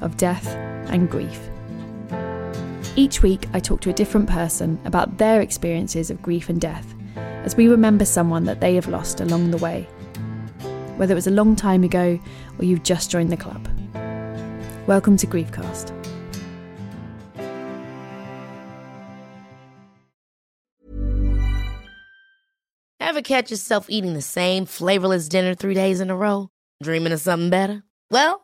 of death and grief. Each week, I talk to a different person about their experiences of grief and death as we remember someone that they have lost along the way, whether it was a long time ago or you've just joined the club. Welcome to Griefcast. Ever catch yourself eating the same flavorless dinner three days in a row? Dreaming of something better? Well,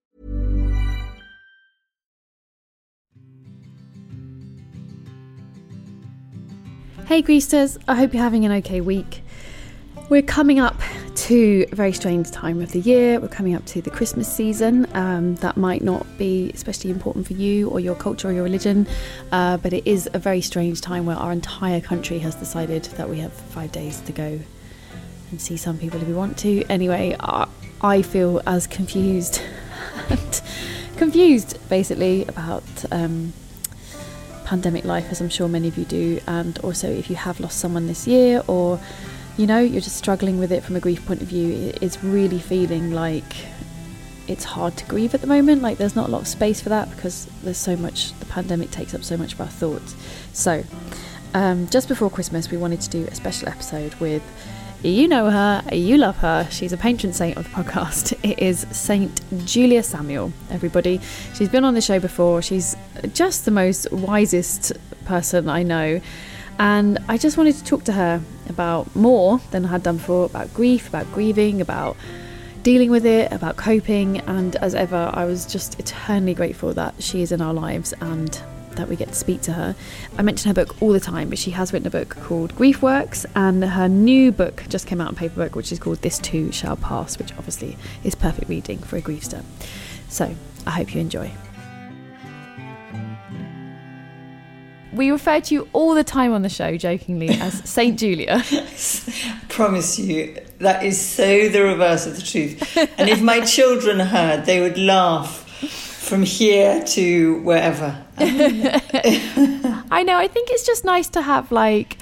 Hey Griefsters, I hope you're having an okay week. We're coming up to a very strange time of the year. We're coming up to the Christmas season. Um, that might not be especially important for you or your culture or your religion, uh, but it is a very strange time where our entire country has decided that we have five days to go and see some people if we want to. Anyway, I, I feel as confused and confused basically about um, pandemic life, as I'm sure many of you do, and also if you have lost someone this year or you know you're just struggling with it from a grief point of view, it's really feeling like it's hard to grieve at the moment. Like there's not a lot of space for that because there's so much, the pandemic takes up so much of our thoughts. So, um, just before Christmas, we wanted to do a special episode with you know her, you love her. She's a patron saint of the podcast. It is Saint Julia Samuel, everybody. She's been on the show before. She's just the most wisest person I know. And I just wanted to talk to her about more than I had done before about grief, about grieving, about dealing with it, about coping. And as ever, I was just eternally grateful that she is in our lives and that we get to speak to her. I mention her book all the time, but she has written a book called Grief Works, and her new book just came out in paperback, which is called This Too Shall Pass, which obviously is perfect reading for a griefster. So I hope you enjoy. We refer to you all the time on the show, jokingly, as Saint Julia. promise you, that is so the reverse of the truth. And if my children heard, they would laugh from here to wherever. I know. I think it's just nice to have like.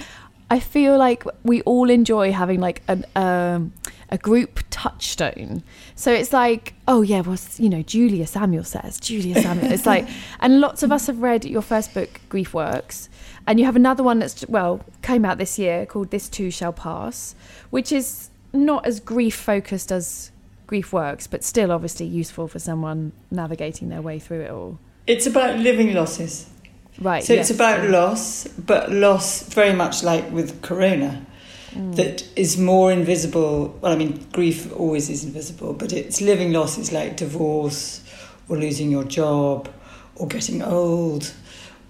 I feel like we all enjoy having like an um, a group touchstone. So it's like, oh yeah, well, you know, Julia Samuel says Julia Samuel. It's like, and lots of us have read your first book, Grief Works, and you have another one that's well came out this year called This Too Shall Pass, which is not as grief focused as Grief Works, but still obviously useful for someone navigating their way through it all. It's about living losses. Right. So yes. it's about loss, but loss very much like with Corona, Mm. that is more invisible. Well, I mean, grief always is invisible, but it's living losses like divorce or losing your job or getting old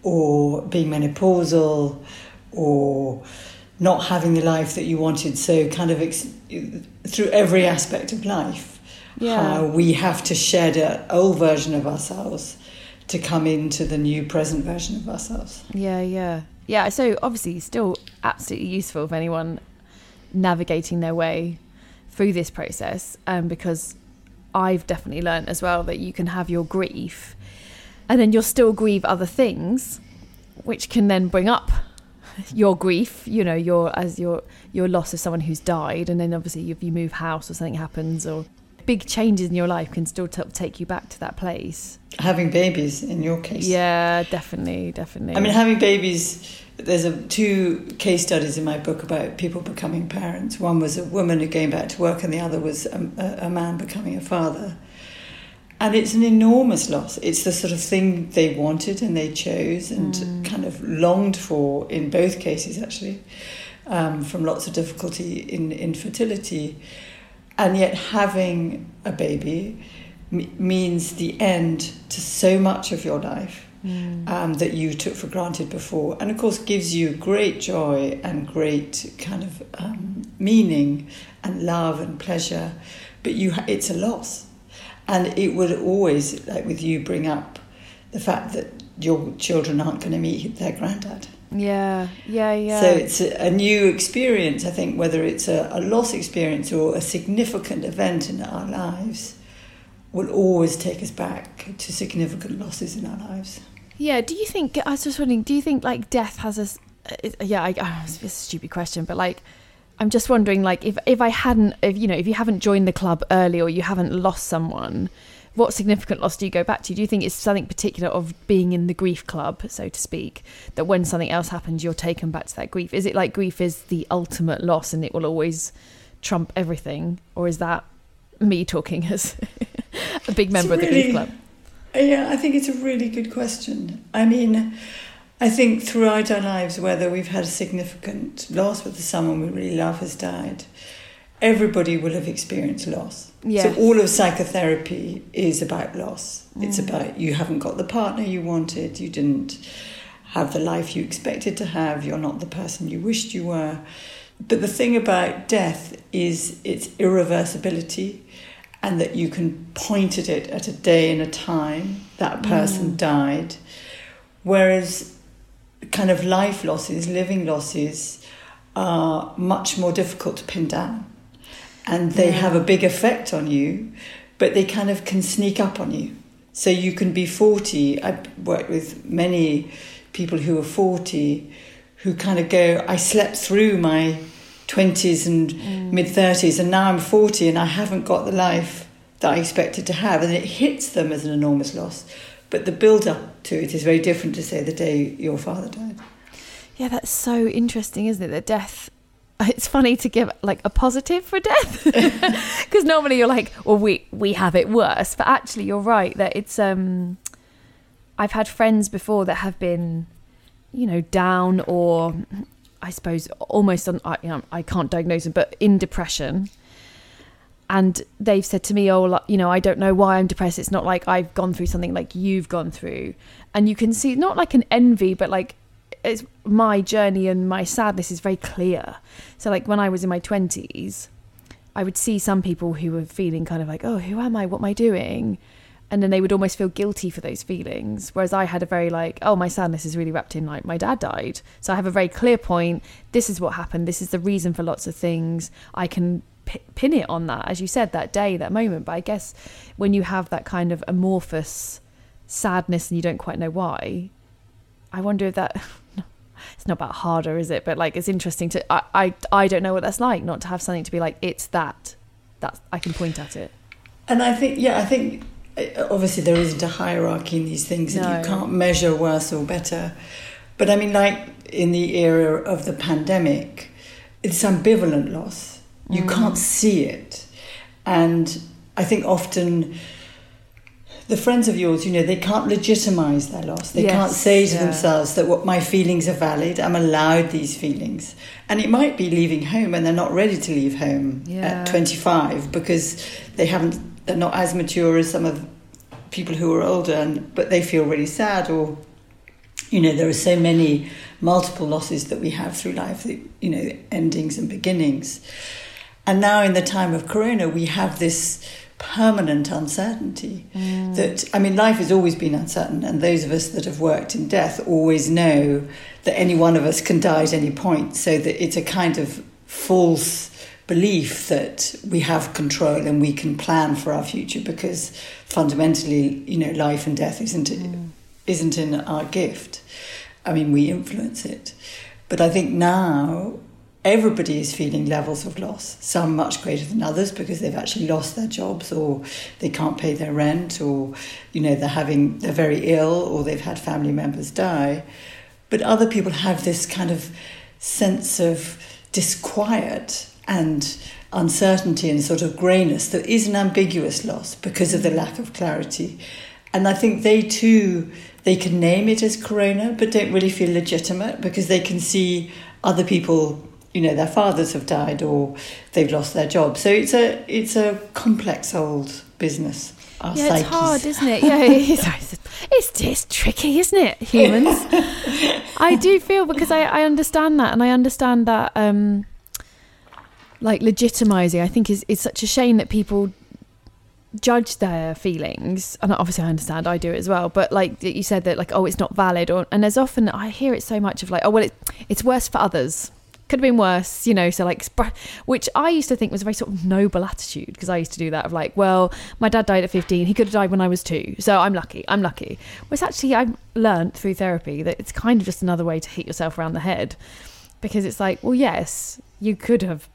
or being menopausal or not having the life that you wanted. So, kind of ex- through every aspect of life, Yeah. how we have to shed an old version of ourselves to come into the new present version of ourselves. Yeah, yeah. Yeah, so obviously still absolutely useful for anyone navigating their way through this process um, because I've definitely learned as well that you can have your grief and then you'll still grieve other things which can then bring up your grief, you know, your as your your loss of someone who's died, and then obviously if you move house or something happens or big changes in your life can still t- take you back to that place. Having babies, in your case, Yeah, definitely, definitely. I mean, having babies. There's a, two case studies in my book about people becoming parents. One was a woman who came back to work, and the other was a, a, a man becoming a father. And it's an enormous loss. It's the sort of thing they wanted and they chose and kind of longed for in both cases, actually, um, from lots of difficulty in infertility. And yet, having a baby m- means the end to so much of your life um, that you took for granted before. And of course, gives you great joy and great kind of um, meaning and love and pleasure. But you, ha- it's a loss. And it would always, like with you, bring up the fact that your children aren't going to meet their granddad. yeah, yeah, yeah. So it's a, a new experience, I think, whether it's a, a loss experience or a significant event in our lives, will always take us back to significant losses in our lives. Yeah, do you think? I was just wondering. Do you think like death has a? uh, Yeah, I, oh, it's a stupid question, but like, I'm just wondering, like, if if I hadn't, if you know, if you haven't joined the club early or you haven't lost someone, what significant loss do you go back to? Do you think it's something particular of being in the grief club, so to speak, that when something else happens, you're taken back to that grief? Is it like grief is the ultimate loss and it will always trump everything, or is that me talking as a big member of the grief club? Yeah, I think it's a really good question. I mean, I think throughout our lives, whether we've had a significant loss, whether someone we really love has died, everybody will have experienced loss. Yes. So all of psychotherapy is about loss. It's mm. about you haven't got the partner you wanted, you didn't have the life you expected to have, you're not the person you wished you were. But the thing about death is its irreversibility and that you can point at it at a day and a time that person mm. died. Whereas kind of life losses, living losses, are much more difficult to pin down. And they have a big effect on you, but they kind of can sneak up on you. So you can be 40. I've worked with many people who are 40 who kind of go, I slept through my 20s and mm. mid 30s, and now I'm 40 and I haven't got the life that I expected to have. And it hits them as an enormous loss. But the build up to it is very different to say the day your father died. Yeah, that's so interesting, isn't it? That death. It's funny to give like a positive for death because normally you're like, well, we we have it worse, but actually you're right that it's. um I've had friends before that have been, you know, down or, I suppose, almost on. You know, I can't diagnose them, but in depression. And they've said to me, "Oh, you know, I don't know why I'm depressed. It's not like I've gone through something like you've gone through." And you can see not like an envy, but like it's my journey and my sadness is very clear. So like when I was in my 20s, I would see some people who were feeling kind of like, "Oh, who am I? What am I doing?" And then they would almost feel guilty for those feelings. Whereas I had a very like, "Oh, my sadness is really wrapped in like my dad died." So I have a very clear point. This is what happened. This is the reason for lots of things. I can p- pin it on that, as you said, that day, that moment. But I guess when you have that kind of amorphous sadness and you don't quite know why, I wonder if that it's not about harder, is it? But like it's interesting to I, I I don't know what that's like not to have something to be like it's that that I can point at it. And I think, yeah, I think uh, obviously there isn't a hierarchy in these things and you can't measure worse or better. But I mean, like in the era of the pandemic, it's ambivalent loss. You mm. can't see it. And I think often the friends of yours, you know, they can't legitimize their loss. They Yes, can't say to yeah. themselves that what my feelings are valid. I'm allowed these feelings. And it might be leaving home and they're not ready to leave home Yeah. at 25 because they haven't they're not as mature as some of people who are older and but they feel really sad or you know there are so many multiple losses that we have through life you know endings and beginnings and now in the time of corona we have this permanent uncertainty mm. that i mean life has always been uncertain and those of us that have worked in death always know that any one of us can die at any point. So that it's a kind of false belief that we have control and we can plan for our future because fundamentally you know life and death isn't mm. isn't in our gift. I mean we influence it. But I think now everybody is feeling levels of loss, some much greater than others because they've actually lost their jobs or they can't pay their rent or you know they're having they're very ill or they've had family members die. But other people have this kind of sense of disquiet and uncertainty and sort of greyness that is an ambiguous loss because of the lack of clarity. And I think they too they can name it as corona but don't really feel legitimate because they can see other people you know their fathers have died or they've lost their job. So it's a it's a complex old business. yeah, psyches. it's hard, isn't it? Yeah, it's, it's, it's tricky, isn't it? Humans. I do feel because I, I understand that, and I understand that um, like legitimizing. I think is is such a shame that people judge their feelings and obviously i understand i do it as well but like you said that like oh it's not valid or and there's often i hear it so much of like oh well it, it's worse for others could have been worse, you know. So like, which I used to think was a very sort of noble attitude because I used to do that of like, well, my dad died at 15, he could have died when I was two, so I'm lucky, I'm lucky. Whereas actually, I've learned through therapy that it's kind of just another way to hit yourself around the head because it's like, well, yes, you could have,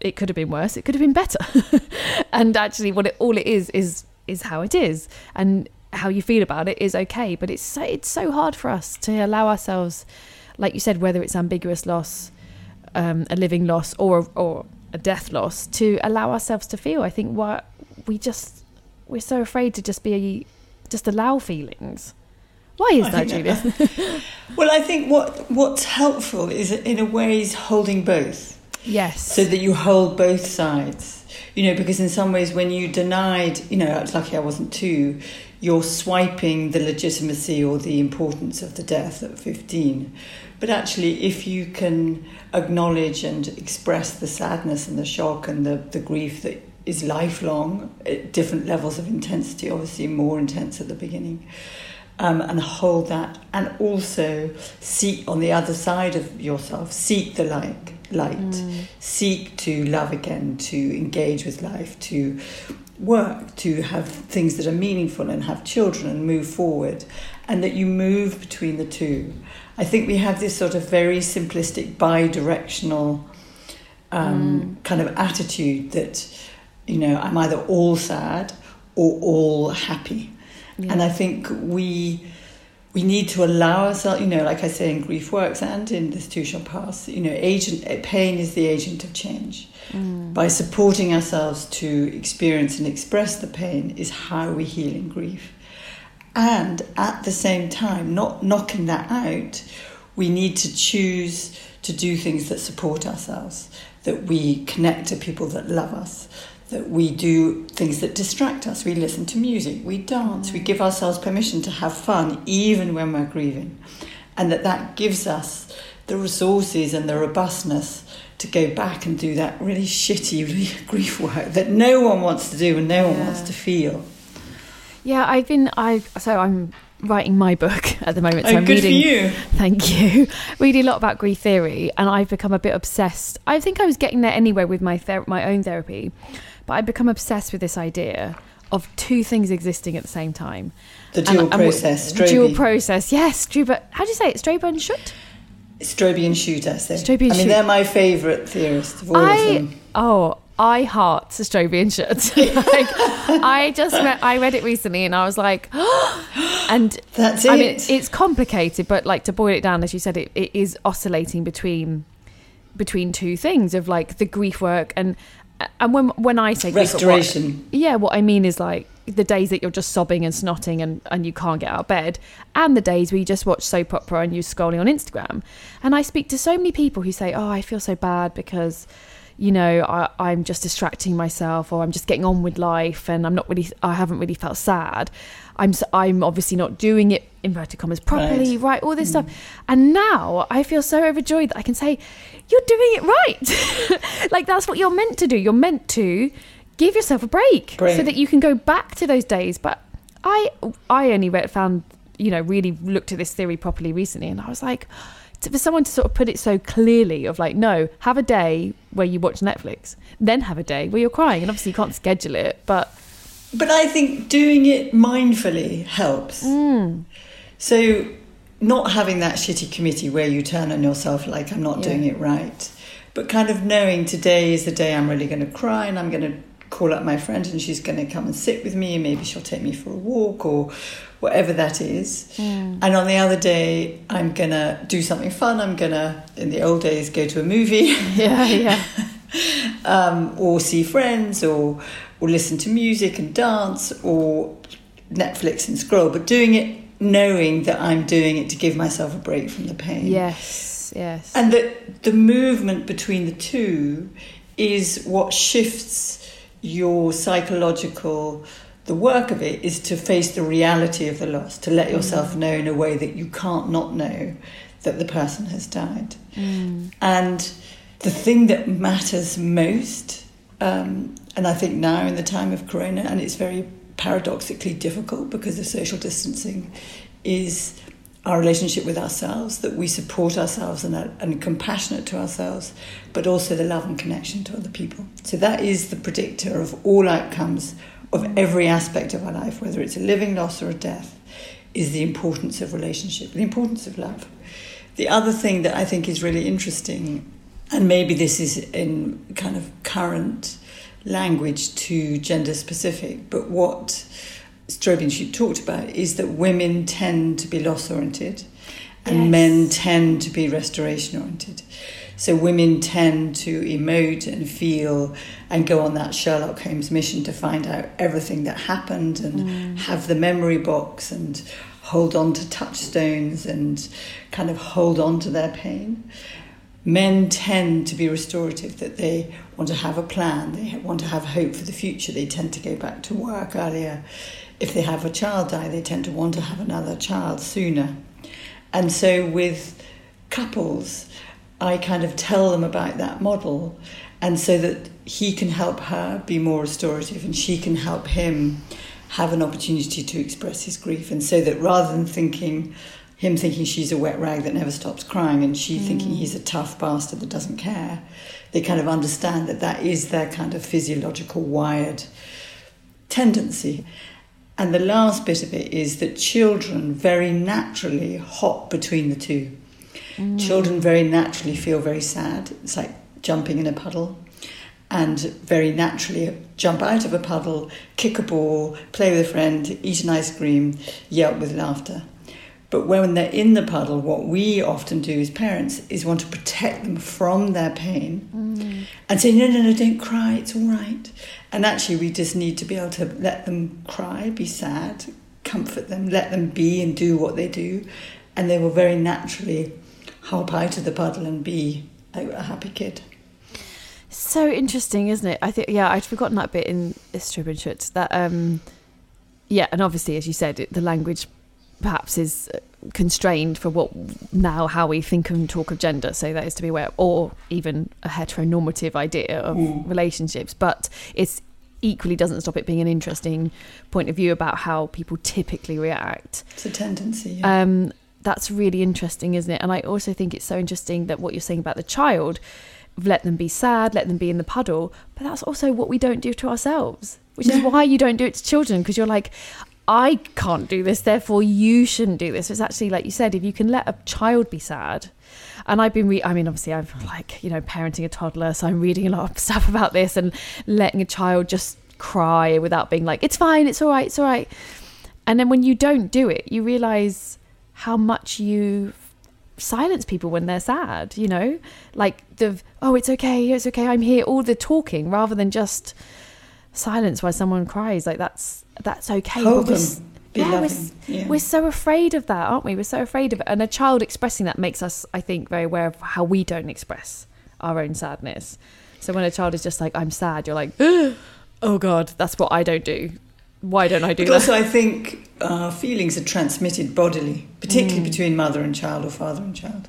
it could have been worse, it could have been better, and actually, what it all it is is is how it is, and how you feel about it is okay. But it's so it's so hard for us to allow ourselves, like you said, whether it's ambiguous loss um, a living loss or or a death loss to allow ourselves to feel. I think what we just we're so afraid to just be just allow feelings. Why is that, Julia? well, I think what what's helpful is in a way is holding both. Yes. So that you hold both sides. You know, because in some ways when you denied, you know, it's lucky I wasn't too, you're swiping the legitimacy or the importance of the death at 15. But actually, if you can acknowledge and express the sadness and the shock and the, the grief that is lifelong at different levels of intensity, obviously more intense at the beginning, um, and hold that, and also seek on the other side of yourself, seek the light, light, mm. seek to love again, to engage with life, to work, to have things that are meaningful and have children and move forward, and that you move between the two. I think we have this sort of very simplistic bi-directional um, mm. kind of attitude that you know I'm either all sad or all happy, yeah. and I think we we need to allow ourselves, you know, like I say in Grief Works and in This Too Shall Pass, you know, agent pain is the agent of change. Mm. By supporting ourselves to experience and express the pain is how we heal in grief. And at the same time, not knocking that out, we need to choose to do things that support ourselves, that we connect to people that love us, that we do things that distract us. We listen to music, we dance, we give ourselves permission to have fun even when we're grieving. And that that gives us the resources and the robustness to go back and do that really shitty grief work that no one wants to do and no one wants to feel. Yeah, I've been I so I'm writing my book at the moment. So oh, I'm good reading, for you. Thank you. reading a lot about grief theory, and I've become a bit obsessed. I think I was getting there anyway with my ther- my own therapy, but I've become obsessed with this idea of two things existing at the same time. The dual and, process, and Dual process, yes. Strube, how do you say it? Strebe and Schut? Strebe and Schut, I say. Strebe and I mean, they're my favourite theorists of all I, of them. Oh, I heart Stroebe and Schut. like, I just read, I read it recently and I was like, and that's it. I mean, it's complicated, but like to boil it down, as you said, it, it is oscillating between between two things of like the grief work and and when when I say restoration, grief, what, yeah, what I mean is like the days that you're just sobbing and snotting and, and you can't get out of bed, and the days where you just watch soap opera and you're scrolling on Instagram. And I speak to so many people who say, "Oh, I feel so bad because." You know, I, am just distracting myself or I'm just getting on with life and I'm not really, I haven't really felt sad. I'm, I'm obviously not doing it, inverted commas, properly, right? right all this mm. stuff. And now I feel so overjoyed that I can say, you're doing it right. like that's what you're meant to do. You're meant to give yourself a break Brilliant. so that you can go back to those days. But I, I only read, found, you know, really looked at this theory properly recently and I was like, for someone to sort of put it so clearly of like no have a day where you watch netflix then have a day where you're crying and obviously you can't schedule it but but i think doing it mindfully helps mm. so not having that shitty committee where you turn on yourself like I'm not Yeah. doing it right, but kind of knowing today is the day I'm really going to cry and I'm going to call up my friend and she's going to come and sit with me and maybe she'll take me for a walk or whatever that is. And on the other day, I'm going to do something fun. I'm going to, in the old days, go to a movie. Yeah, yeah. um, or see friends or or listen to music and dance or Netflix and scroll, but doing it knowing that I'm doing it to give myself a break from the pain. Yes, yes. And that the movement between the two is what shifts your psychological the work of it is to face the reality of the loss, to let yourself know in a way that you can't not know that the person has died. And the thing that matters most, um, and I think now in the time of Corona, and it's very paradoxically difficult because of social distancing, is our relationship with ourselves, that we support ourselves and and compassionate to ourselves, but also the love and connection to other people. So that is the predictor of all outcomes of every aspect of our life, whether it's a living loss or a death, is the importance of relationship, the importance of love. The other thing that I think is really interesting, and maybe this is in kind of current language to gender specific, but what Stroebe and Schut talked about is that women tend to be loss oriented and Yes. men tend to be restoration oriented. So women tend to emote and feel and go on that Sherlock Holmes mission to find out everything that happened and mm. have the memory box and hold on to touchstones and kind of hold on to their pain. Men tend to be restorative, that they want to have a plan, they want to have hope for the future, they tend to go back to work earlier. If they have a child die, they tend to want to have another child sooner. And so with couples, I kind of tell them about that model, and so that he can help her be more restorative and she can help him have an opportunity to express his grief. And so that rather than thinking, him thinking she's a wet rag that never stops crying and she thinking mm. he's a tough bastard that doesn't care, they kind of understand that that is their kind of physiological wired tendency. And the last bit of it is that children very naturally hop between the two. Mm. Children very naturally feel very sad. It's like jumping in a puddle. And very naturally jump out of a puddle, kick a ball, play with a friend, eat an ice cream, yelp with laughter. But when they're in the puddle, what we often do as parents is want to protect them from their pain and say, no, no, no, don't cry, it's all right. And actually, we just need to be able to let them cry, be sad, comfort them, let them be and do what they do. And they will very naturally hop out of the puddle and be a, a happy kid. So interesting, isn't it? I think yeah, I'd forgotten that bit in Stroebe and Schut. That um, yeah, and obviously, as you said, it, the language perhaps is constrained for what now how we think and talk of gender. So that is to be aware, or even a heteronormative idea of relationships. But it's equally doesn't stop it being an interesting point of view about how people typically react. It's a tendency. Yeah. Um, that's really interesting, isn't it? And I also think it's so interesting that what you're saying about the child, let them be sad, let them be in the puddle, but that's also what we don't do to ourselves, which is why you don't do it to children because you're like, I can't do this, therefore you shouldn't do this. It's actually like you said, if you can let a child be sad. And I've been, re- I mean, obviously, I'm like, you know, parenting a toddler, so I'm reading a lot of stuff about this and letting a child just cry without being like, it's fine, it's all right, it's all right. And then when you don't do it, you realize how much you silence people when they're sad, you know? Like the, oh, it's okay, it's okay, I'm here, all the talking rather than just silence while someone cries. Like that's, that's okay. Hold But we're them, yeah, we're, yeah. we're so afraid of that, aren't we? We're so afraid of it. And a child expressing that makes us, I think, very aware of how we don't express our own sadness. So when a child is just like, I'm sad, you're like, oh God, that's what I don't do. Why don't I do But that? also, I think uh, feelings are transmitted bodily, particularly between mother and child or father and child.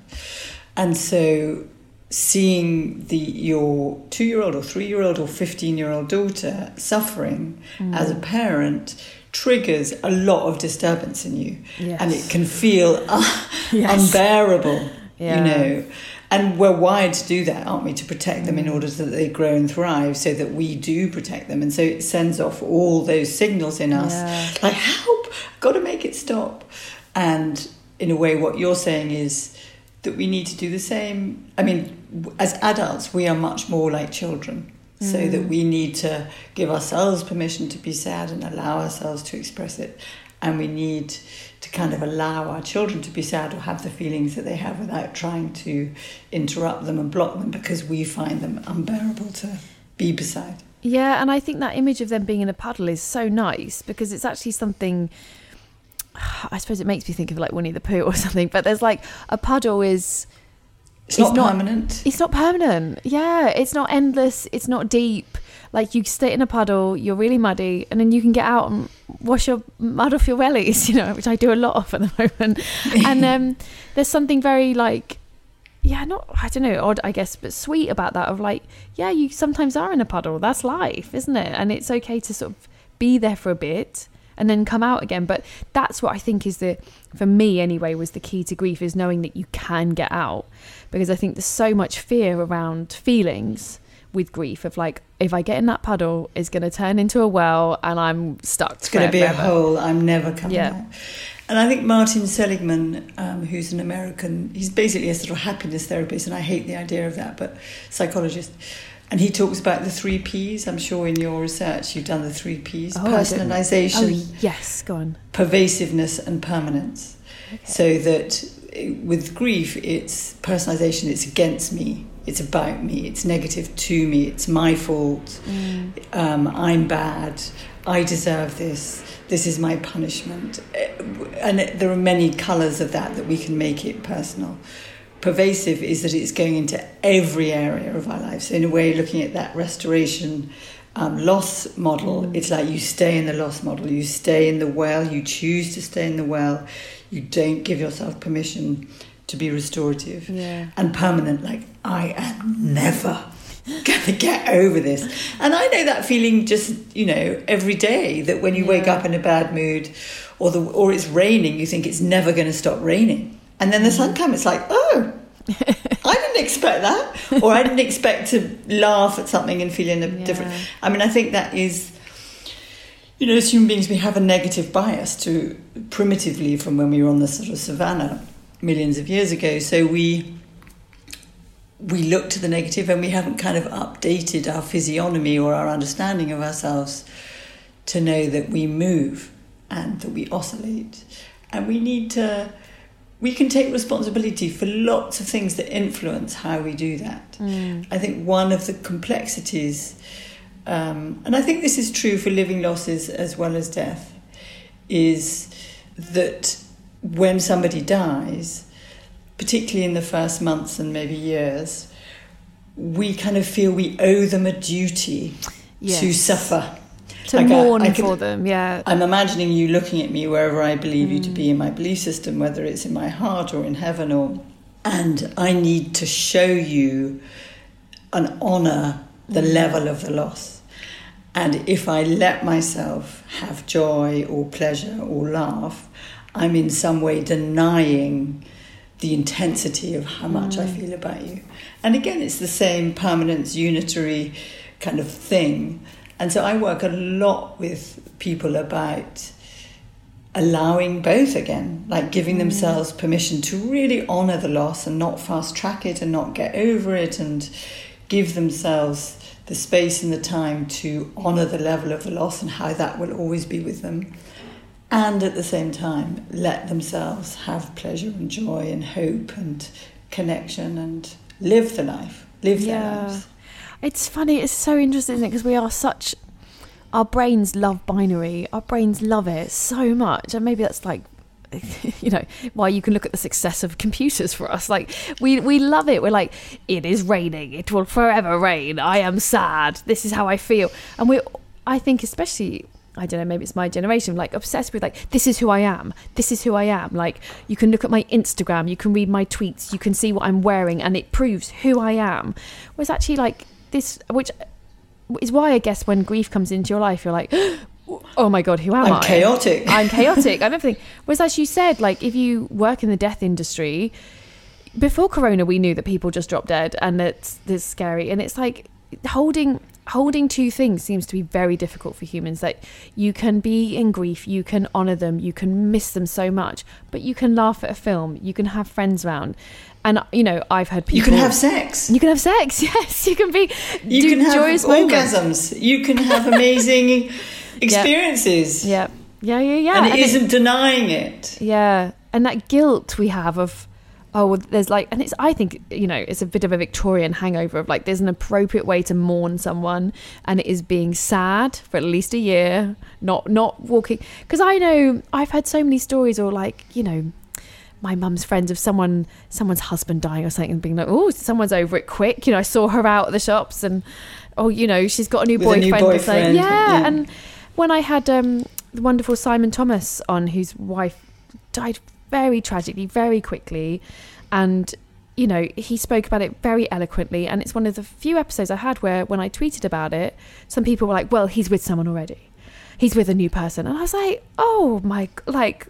And so, seeing the your two-year-old or three-year-old or fifteen-year-old daughter suffering as a parent triggers a lot of disturbance in you, and it can feel uh, Yes. unbearable. Yeah. You know. And we're wired to do that, aren't we? To protect them in order so that they grow and thrive, so that we do protect them. And so it sends off all those signals in us Yeah. like, help, got to make it stop. And in a way, what you're saying is that we need to do the same. I mean, as adults, we are much more like children. So mm. that we need to give ourselves permission to be sad and allow ourselves to express it. And we need to kind of allow our children to be sad or have the feelings that they have without trying to interrupt them and block them because we find them unbearable to be beside. Yeah, and I think that image of them being in a puddle is so nice because it's actually something. I suppose it makes me think of like Winnie the Pooh or something. But there's like a puddle is It's, It's not, not- permanent. it's not permanent. Yeah, it's not endless. It's not deep. Like you stay in a puddle, you're really muddy, and then you can get out and wash your mud off your wellies. You know, which I do a lot of at the moment. and um, there's something very like, yeah, not I don't know, odd I guess, but sweet about that. Of like, yeah, you sometimes are in a puddle. That's life, isn't it? And it's okay to sort of be there for a bit and then come out again. But that's what I think is the, for me anyway, was the key to grief is knowing that you can get out. Because I think there's so much fear around feelings with grief of like, if I get in that puddle, it's going to turn into a well and I'm stuck. It's going to be a hole. I'm never coming Yeah. out. And I think Martin Seligman, um, who's an American, he's basically a sort of happiness therapist, and I hate the idea of that, but psychologist. And he talks about the three P's. I'm sure in your research you've done the three P's: Oh, I don't know. personalization, Oh, yes, go on. pervasiveness, and permanence. So that eh, with grief, it's personalization. It's against me. It's about me. It's negative to me. It's my fault. Um, I'm bad. I deserve this. This is my punishment. Eh, And there are many colours of that that we can make it personal. Pervasive is that it's going into every area of our lives. So in a way, looking at that restoration um, loss model, it's like you stay in the loss model. You stay in the well. You choose to stay in the well. You don't give yourself permission to be restorative Yeah. and permanent. Like I am never going to get over this. And I know that feeling just you know every day. That when you wake up in a bad mood, or the or it's raining, you think it's never going to stop raining, and then the sun comes. It's like oh. I didn't expect that, or I didn't expect to laugh at something and feel in a different. I mean, I think that is, you know, as human beings, we have a negative bias to primitively from when we were on the sort of savannah millions of years ago. So we we look to the negative, and we haven't kind of updated our physiognomy or our understanding of ourselves to know that we move and that we oscillate, and we need to. We can take responsibility for lots of things that influence how we do that. I think one of the complexities, um, and I think this is true for living losses as well as death, is that when somebody dies, particularly in the first months and maybe years, we kind of feel we owe them a duty to suffer. To Like, I- mourn I can- for them, yeah. I'm imagining you looking at me wherever I believe you to be in mm. my belief system, whether it's in my heart or in heaven, or and I need to show you and honour the mm. level of the loss. And if I let myself have joy or pleasure or laugh, I'm in some way denying the intensity of how much I mm. feel about you. And again, it's the same permanence, unitary kind of thing. And so I work a lot with people about allowing both again, like giving mm. themselves permission to really honour the loss and not fast track it and not get over it and give themselves the space and the time to honour the level of the loss and how that will always be with them. And at the same time, let themselves have pleasure and joy and hope and connection and live the life, live their Yeah. lives. It's funny. It's so interesting, isn't it? Because we are such. Our brains love binary. Our brains love it so much, and maybe that's like, you know, why you can look at the success of computers for us. Like we we love it. We're like, it is raining. It will forever rain. I am sad. This is how I feel. And we, I think, especially. I don't know, maybe it's my generation, like obsessed with like, this is who I am. This is who I am. Like, you can look at my Instagram, you can read my tweets, you can see what I'm wearing, and it proves who I am. Whereas actually, like, this, which is why I guess when grief comes into your life, you're like, oh my God, who am I'm I? chaotic. I'm chaotic. I'm everything. Whereas, as you said, like, if you work in the death industry, before Corona, we knew that people just drop dead and that's, that's scary. And it's like holding, holding two things seems to be very difficult for humans. That you can be in grief, you can honor them, you can miss them so much, but you can laugh at a film, you can have friends around. And you know, I've heard people. You can have sex. You can have sex. Yes, you can be. You do can have joyous orgasms. moments. You can have amazing experiences. Yeah, yeah, yeah, yeah. And it And it- isn't denying it. Yeah, and that guilt we have of oh, well, there's like, and it's I think you know it's a bit of a Victorian hangover of like there's an appropriate way to mourn someone, and it is being sad for at least a year, not not walking. Because I know I've had so many stories, or like you know. My mum's friends of someone, someone's husband dying or something, and being like, "Oh, someone's over it quick." You know, I saw her out at the shops, and oh, you know, she's got a new With a new boyfriend. Like, yeah, yeah. and when I had um, the wonderful Simon Thomas on, whose wife died very tragically, very quickly, and you know he spoke about it very eloquently. And it's one of the few episodes I had where, when I tweeted about it, some people were like, "Well, he's with someone already. He's with a new person," and I was like, "Oh my, like."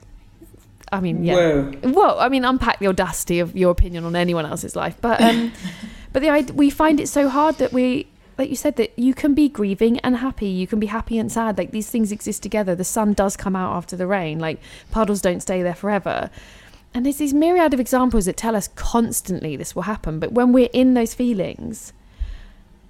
I mean, yeah. Whoa. Well, I mean, unpack the audacity of your opinion on anyone else's life, but um, but the we find it so hard that we, like you said, that you can be grieving and happy. You can be happy and sad. Like these things exist together. The sun does come out after the rain. Like puddles don't stay there forever. And there's these myriad of examples that tell us constantly this will happen. But when we're in those feelings,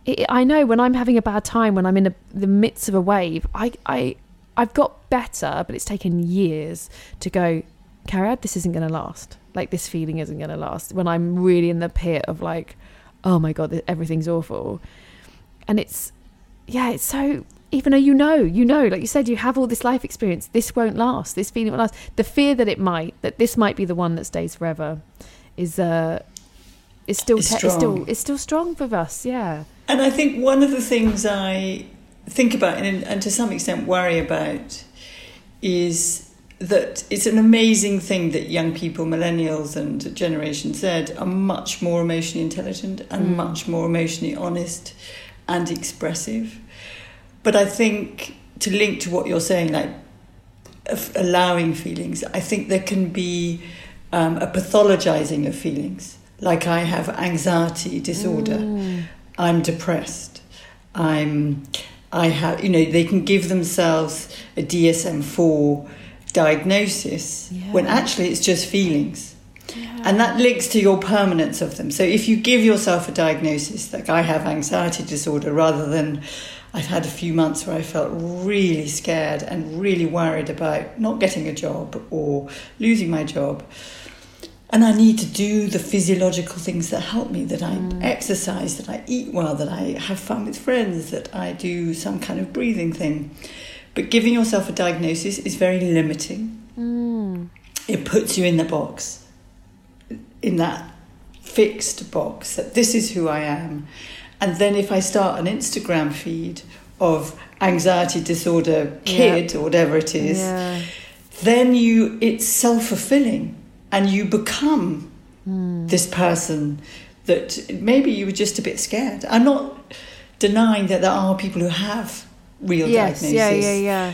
it, I know when I'm having a bad time, when I'm in a, the midst of a wave, I, I, I've got better, but it's taken years to go, Cariad, this isn't going to last. Like this feeling isn't going to last. When I'm really in the pit of like, oh my god, everything's awful, and it's, yeah, it's so. Even though you know, you know, like you said, you have all this life experience. This won't last. This feeling won't last. The fear that it might, that this might be the one that stays forever, is uh, is still It's te- still strong. is still strong for us. Yeah. And I think one of the things I think about and, and to some extent worry about is that it's an amazing thing that young people, millennials and Generation Z, are much more emotionally intelligent and much more emotionally honest and expressive. But I think to link to what you're saying, like allowing feelings, I think there can be um, a pathologizing of feelings. Like I have anxiety disorder, I'm depressed, I'm, I have, you know, they can give themselves a DSM 4 diagnosis when actually it's just feelings. And that links to your permanence of them. So if you give yourself a diagnosis, like I have anxiety disorder, rather than I've had a few months where I felt really scared and really worried about not getting a job or losing my job. And I need to do the physiological things that help me, that I mm. exercise, that I eat well, that I have fun with friends, that I do some kind of breathing thing. But giving yourself a diagnosis is very limiting. Mm. It puts you in the box, in that fixed box, that this is who I am. And then if I start an Instagram feed of anxiety disorder kid or whatever it is, Yeah. then you it's self-fulfilling and you become mm. this person that maybe you were just a bit scared. I'm not denying that there are people who have real Yes. diagnoses. Yeah. Yeah. Yeah.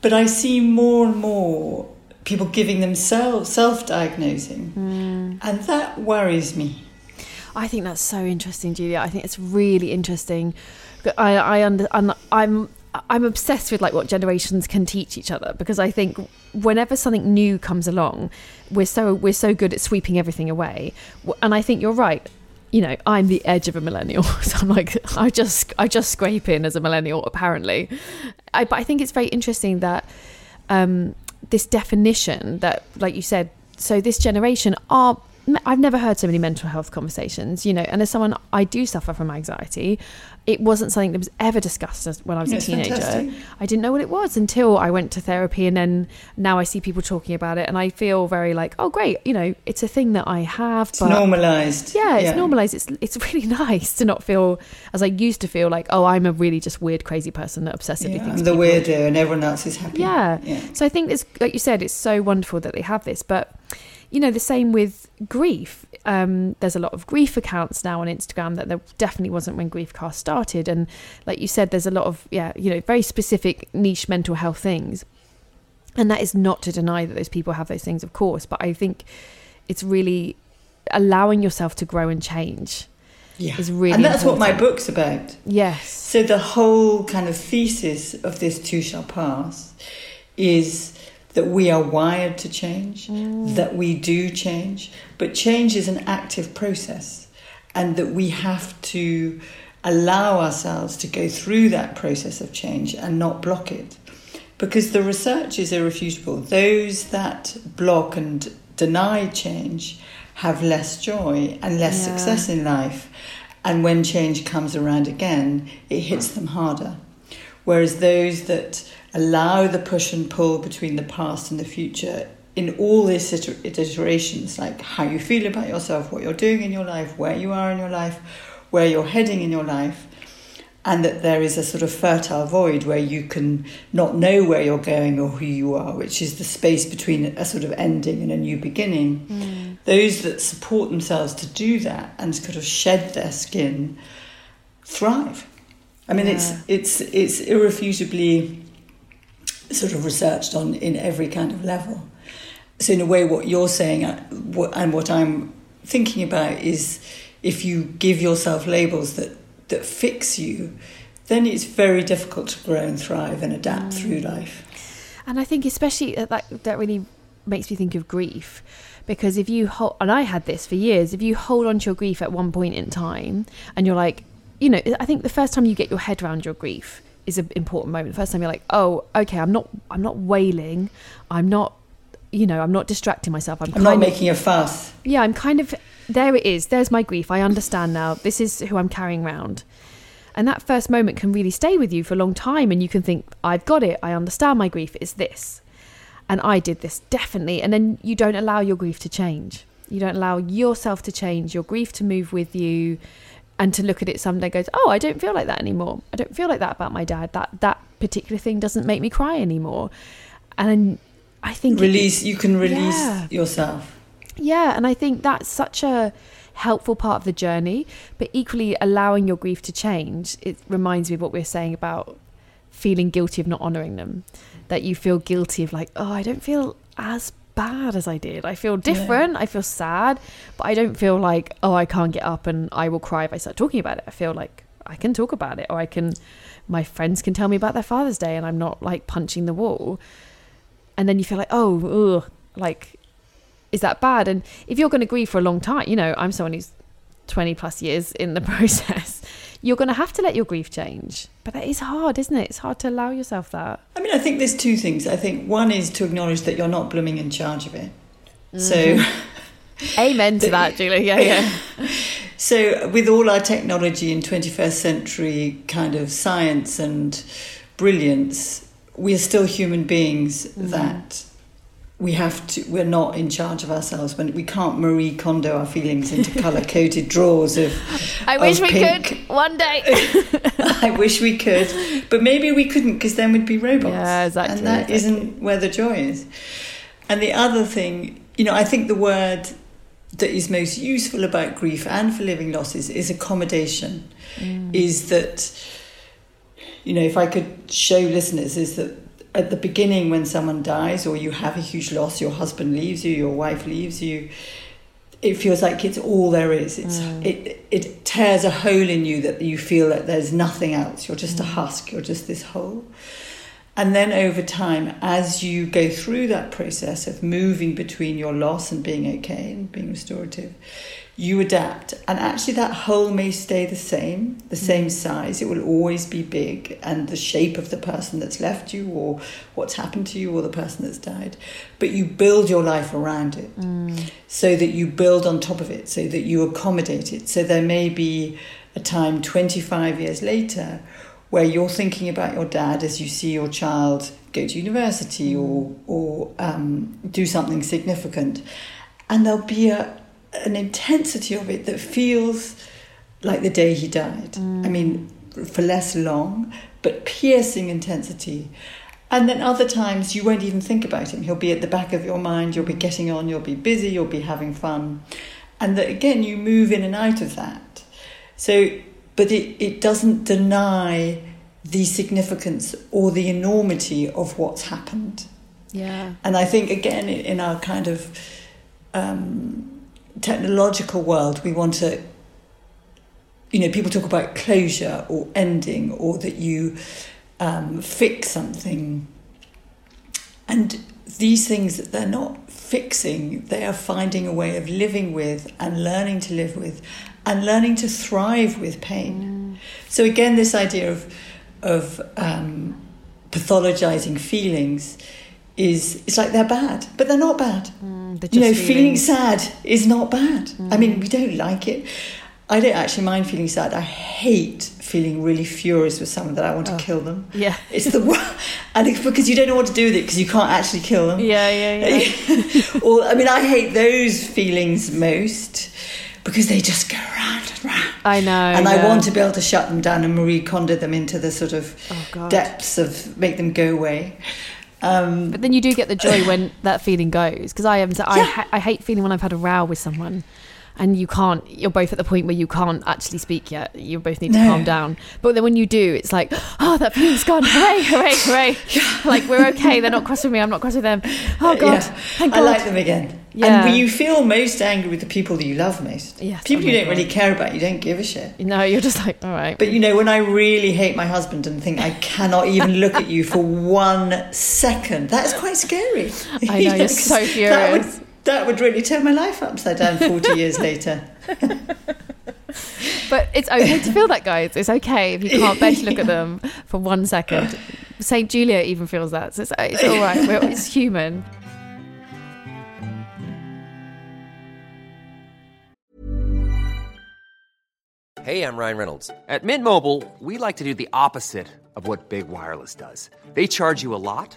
But I see more and more people giving themselves self-diagnosing, hmm. and that worries me. I think that's so interesting, Julia. I think it's really interesting. I, I under, I'm, I'm, I'm obsessed with like what generations can teach each other because I think whenever something new comes along, we're so we're so good at sweeping everything away. And I think you're right. You know, I'm the edge of a millennial, so I'm like, I just, I just scrape in as a millennial, apparently. I, but I think it's very interesting that um, this definition that, like you said, so this generation are. I've never heard so many mental health conversations, you know, and as someone I do suffer from anxiety, it wasn't something that was ever discussed when I was Yeah, a teenager. fantastic. I didn't know what it was until I went to therapy, and then now I see people talking about it, and I feel very like, oh, great, you know, it's a thing that I have. It's normalized. yeah, it's normalized. It's it's really nice to not feel as I used to feel like, oh, I'm a really just weird, crazy person that obsessively Yeah, thinks I'm the weirdo, and everyone else is happy. yeah. yeah. So I think it's like you said, it's so wonderful that they have this. But you know, the same with grief. Um, there's a lot of grief accounts now on Instagram that there definitely wasn't when Griefcast started. And like you said, there's a lot of yeah, you know, very specific niche mental health things. And that is not to deny that those people have those things, of course. But I think it's really allowing yourself to grow and change. Yeah. is really and that's what my book's about. Yes. So the whole kind of thesis of this too shall pass is that we are wired to change, mm. that we do change, but change is an active process, and that we have to allow ourselves to go through that process of change and not block it. Because the research is irrefutable. Those that block and deny change have less joy and less Yeah. success in life. And when change comes around again, it hits them harder. Whereas those that allow the push and pull between the past and the future in all these iterations, like how you feel about yourself, what you're doing in your life, where you are in your life, where you're heading in your life, and that there is a sort of fertile void where you can not know where you're going or who you are, which is the space between a sort of ending and a new beginning. Mm. Those that support themselves to do that and sort of shed their skin thrive. I mean, it's it's it's irrefutably sort of researched on in every kind of level. So in a way, what you're saying uh, and what I'm thinking about is if you give yourself labels that that fix you, then it's very difficult to grow and thrive and adapt through life. And I think especially uh, that that really makes me think of grief because if you hold and I had this for years if you hold on to your grief at one point in time and you're like you know I think the first time you get your head around your grief is an important moment the first time you're like oh okay I'm not I'm not wailing I'm not you know I'm not distracting myself I'm, I'm not of making a fuss. yeah, I'm kind of there it is. There's my grief. I understand now. This is who I'm carrying around. And that first moment can really stay with you for a long time and you can think, I've got it. I understand my grief. It's this. And I did this definitely. And then you don't allow your grief to change. You don't allow yourself to change, your grief to move with you and to look at it someday goes, Oh, I don't feel like that anymore. I don't feel like that about my dad. That that particular thing doesn't make me cry anymore. And I think it- Release. You can release Yeah. yourself. yeah, and I think that's such a helpful part of the journey, but equally allowing your grief to change. It reminds me of what we are saying about feeling guilty of not honoring them. That you feel guilty of like, oh, I don't feel as bad as I did. I feel different. I feel sad, but I don't feel like, oh, I can't get up and I will cry if I start talking about it. I feel like I can talk about it or I can my friends can tell me about their Father's Day and I'm not like punching the wall. And then you feel like, oh, ugh, like is that bad? And if you're going to grieve for a long time, you know, I'm someone who's 20 plus years in the process, you're going to have to let your grief change. But that is hard, isn't it? It's hard to allow yourself that. I mean, I think there's two things. I think one is to acknowledge that you're not blooming in charge of it. Mm-hmm. So. Amen to that, Julie. Yeah, yeah. So, with all our technology and 21st century kind of science and brilliance, we are still human beings that we have to, we're not in charge of ourselves. When we can't Marie Kondo our feelings into color coded drawers of. I wish of we pink. could one day. I wish we could, but maybe we couldn't because then we'd be robots. Yeah, exactly, And that exactly. not where the joy is. And the other thing, you know, I think the word that is most useful about grief and for living losses is accommodation. Mm. Is that, you know, if I could show listeners, is that at the beginning when someone dies or you have a huge loss, your husband leaves you, your wife leaves you, it feels like it's all there is. It's mm. it it tears a hole in you that you feel that there's nothing else. You're just a mm. husk. You're just this hole. And then over time, as you go through that process of moving between your loss and being okay and being restorative, you adapt. And actually, that hole may stay the same, the mm. same size. It will always be big, and the shape of the person that's left you, or what's happened to you, or the person that's died. But you build your life around it mm. so that you build on top of it, so that you accommodate it. So there may be a time 25 years later where you're thinking about your dad as you see your child go to university or mm. or um, do something significant, and there'll be a an intensity of it that feels like the day he died. I mean, for less long, but piercing intensity. And then other times you won't even think about him. He'll be at the back of your mind. You'll be getting on. You'll be busy. You'll be having fun, and that again you move in and out of that. So, but it, it doesn't deny the significance or the enormity of what's happened. Yeah. And I think, again, in in our kind of um, technological world, we want to you know, people talk about closure or ending or that you um, fix something. And these things that they're not fixing, they are finding a way of living with and learning to live with and learning to thrive with pain. Mm. So again, this idea of of um, pathologizing feelings is it's like they're bad, but they're not bad. Mm, they're you know, feeling sad is not bad. Mm. I mean, we don't like it. I don't actually mind feeling sad. I hate feeling really furious with someone that I want to oh, kill them. Yeah, it's the worst, and it's because you don't know what to do with it because you can't actually kill them. Yeah, yeah, yeah. or I mean, I hate those feelings most because they just go round and round. I know, and yeah. I want to be able to shut them down and Marie Kondo them into the sort of oh, depths of make them go away. Um, but then you do get the joy when that feeling goes because I am. So yeah. I, I hate feeling when I've had a row with someone and you can't you're both at the point where you can't actually speak yet you both need to no. calm down but then when you do it's like oh that feeling's gone hooray hooray hooray like we're okay they're not cross with me i'm not cross with them oh god, yeah. Thank god. i like them again yeah. And you feel most angry with the people that you love most. Yes, people you don't really care about, you don't give a shit. No, you're just like, all right. But you know, when I really hate my husband and think I cannot even look at you for one second, that's quite scary. I know, you're so furious that would really turn my life upside down 40 years later. but it's okay to feel that, guys. It's okay if you can't bear to look at them for one second. St. Julia even feels that, so it's, it's all right. We're, it's human. Hey, I'm Ryan Reynolds. At Mint Mobile, we like to do the opposite of what Big Wireless does. They charge you a lot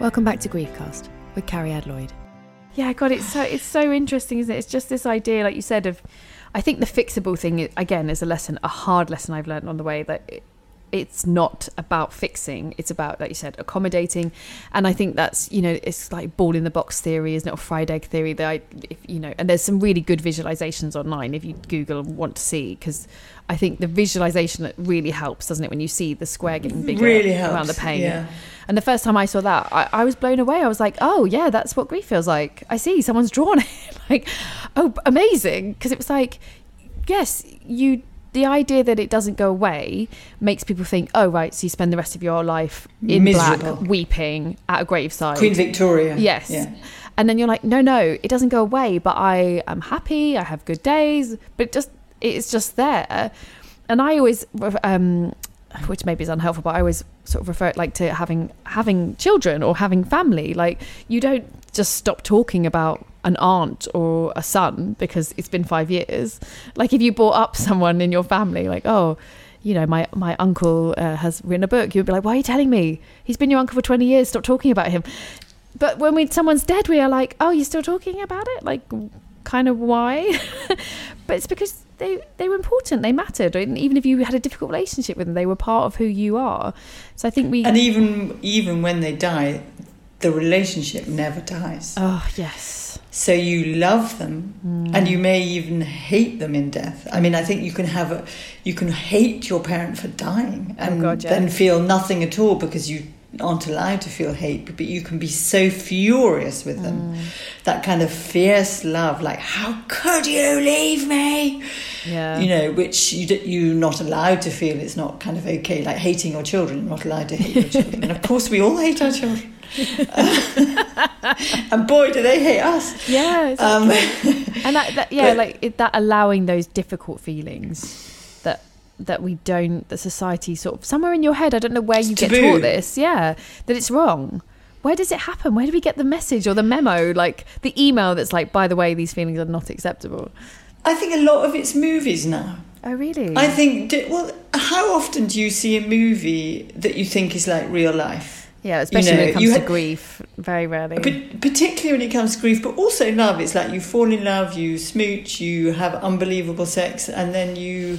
Welcome back to Griefcast with Cariad Lloyd. Yeah, God, it's so it's so interesting, isn't it? It's just this idea, like you said, of I think the fixable thing again is a lesson, a hard lesson I've learned on the way that it's not about fixing it's about like you said accommodating. And i think that's you know it's like ball in the box theory isn't it? Or fried egg theory that I, if, you know and there's some really good visualizations online if you google and want to see because i think the visualization that really helps doesn't it? When you see the square getting bigger really helps, around the pain yeah. and the first time i saw that I, I was blown away. I was like oh yeah that's what grief feels like. I see someone's drawn it. Like oh amazing. Because it was like yes you the idea that it doesn't go away makes people think, oh, right, so you spend the rest of your life in Miserable. black, weeping at a graveside. Queen Victoria. Yes. Yeah. And then you're like, no, no, it doesn't go away, but I am happy, I have good days, but it just, it's just there. And I always, um, which maybe is unhelpful, but I always sort of refer it like to having having children or having family. Like you don't just stop talking about an aunt or a son because it's been five years. Like if you brought up someone in your family, like oh, you know, my my uncle uh, has written a book, you'd be like, why are you telling me? He's been your uncle for twenty years. Stop talking about him. But when we someone's dead, we are like, oh, you're still talking about it? Like, kind of why? but it's because they they were important. They mattered. And even if you had a difficult relationship with them, they were part of who you are. So I think we and even even when they die, the relationship never dies. Oh yes. So you love them, Mm. and you may even hate them in death. I mean, I think you can have a, you can hate your parent for dying, and Oh, God, yeah. then feel nothing at all because you aren't allowed to feel hate. But you can be so furious with them, Mm. that kind of fierce love, like "How could you leave me?" Yeah. You know, which you you're not allowed to feel. It's not kind of okay, like hating your children. You're not allowed to hate your children, and of course, we all hate our children. and boy, do they hate us. Yeah. exactly. Um, and that, that yeah But- like it, that allowing those difficult feelings that we don't that society sort of somewhere in your head i don't know where you get taught this yeah that it's wrong where does it happen where do we get the message or the memo like the email that's like by the way these feelings are not acceptable I think a lot of it's movies now. oh really I think, well, how often do you see a movie that you think is like real life? yeah especially know, when it comes you to had- grief very rarely But particularly when it comes to grief, but also love. It's like you fall in love, you smooch, you have unbelievable sex, and then you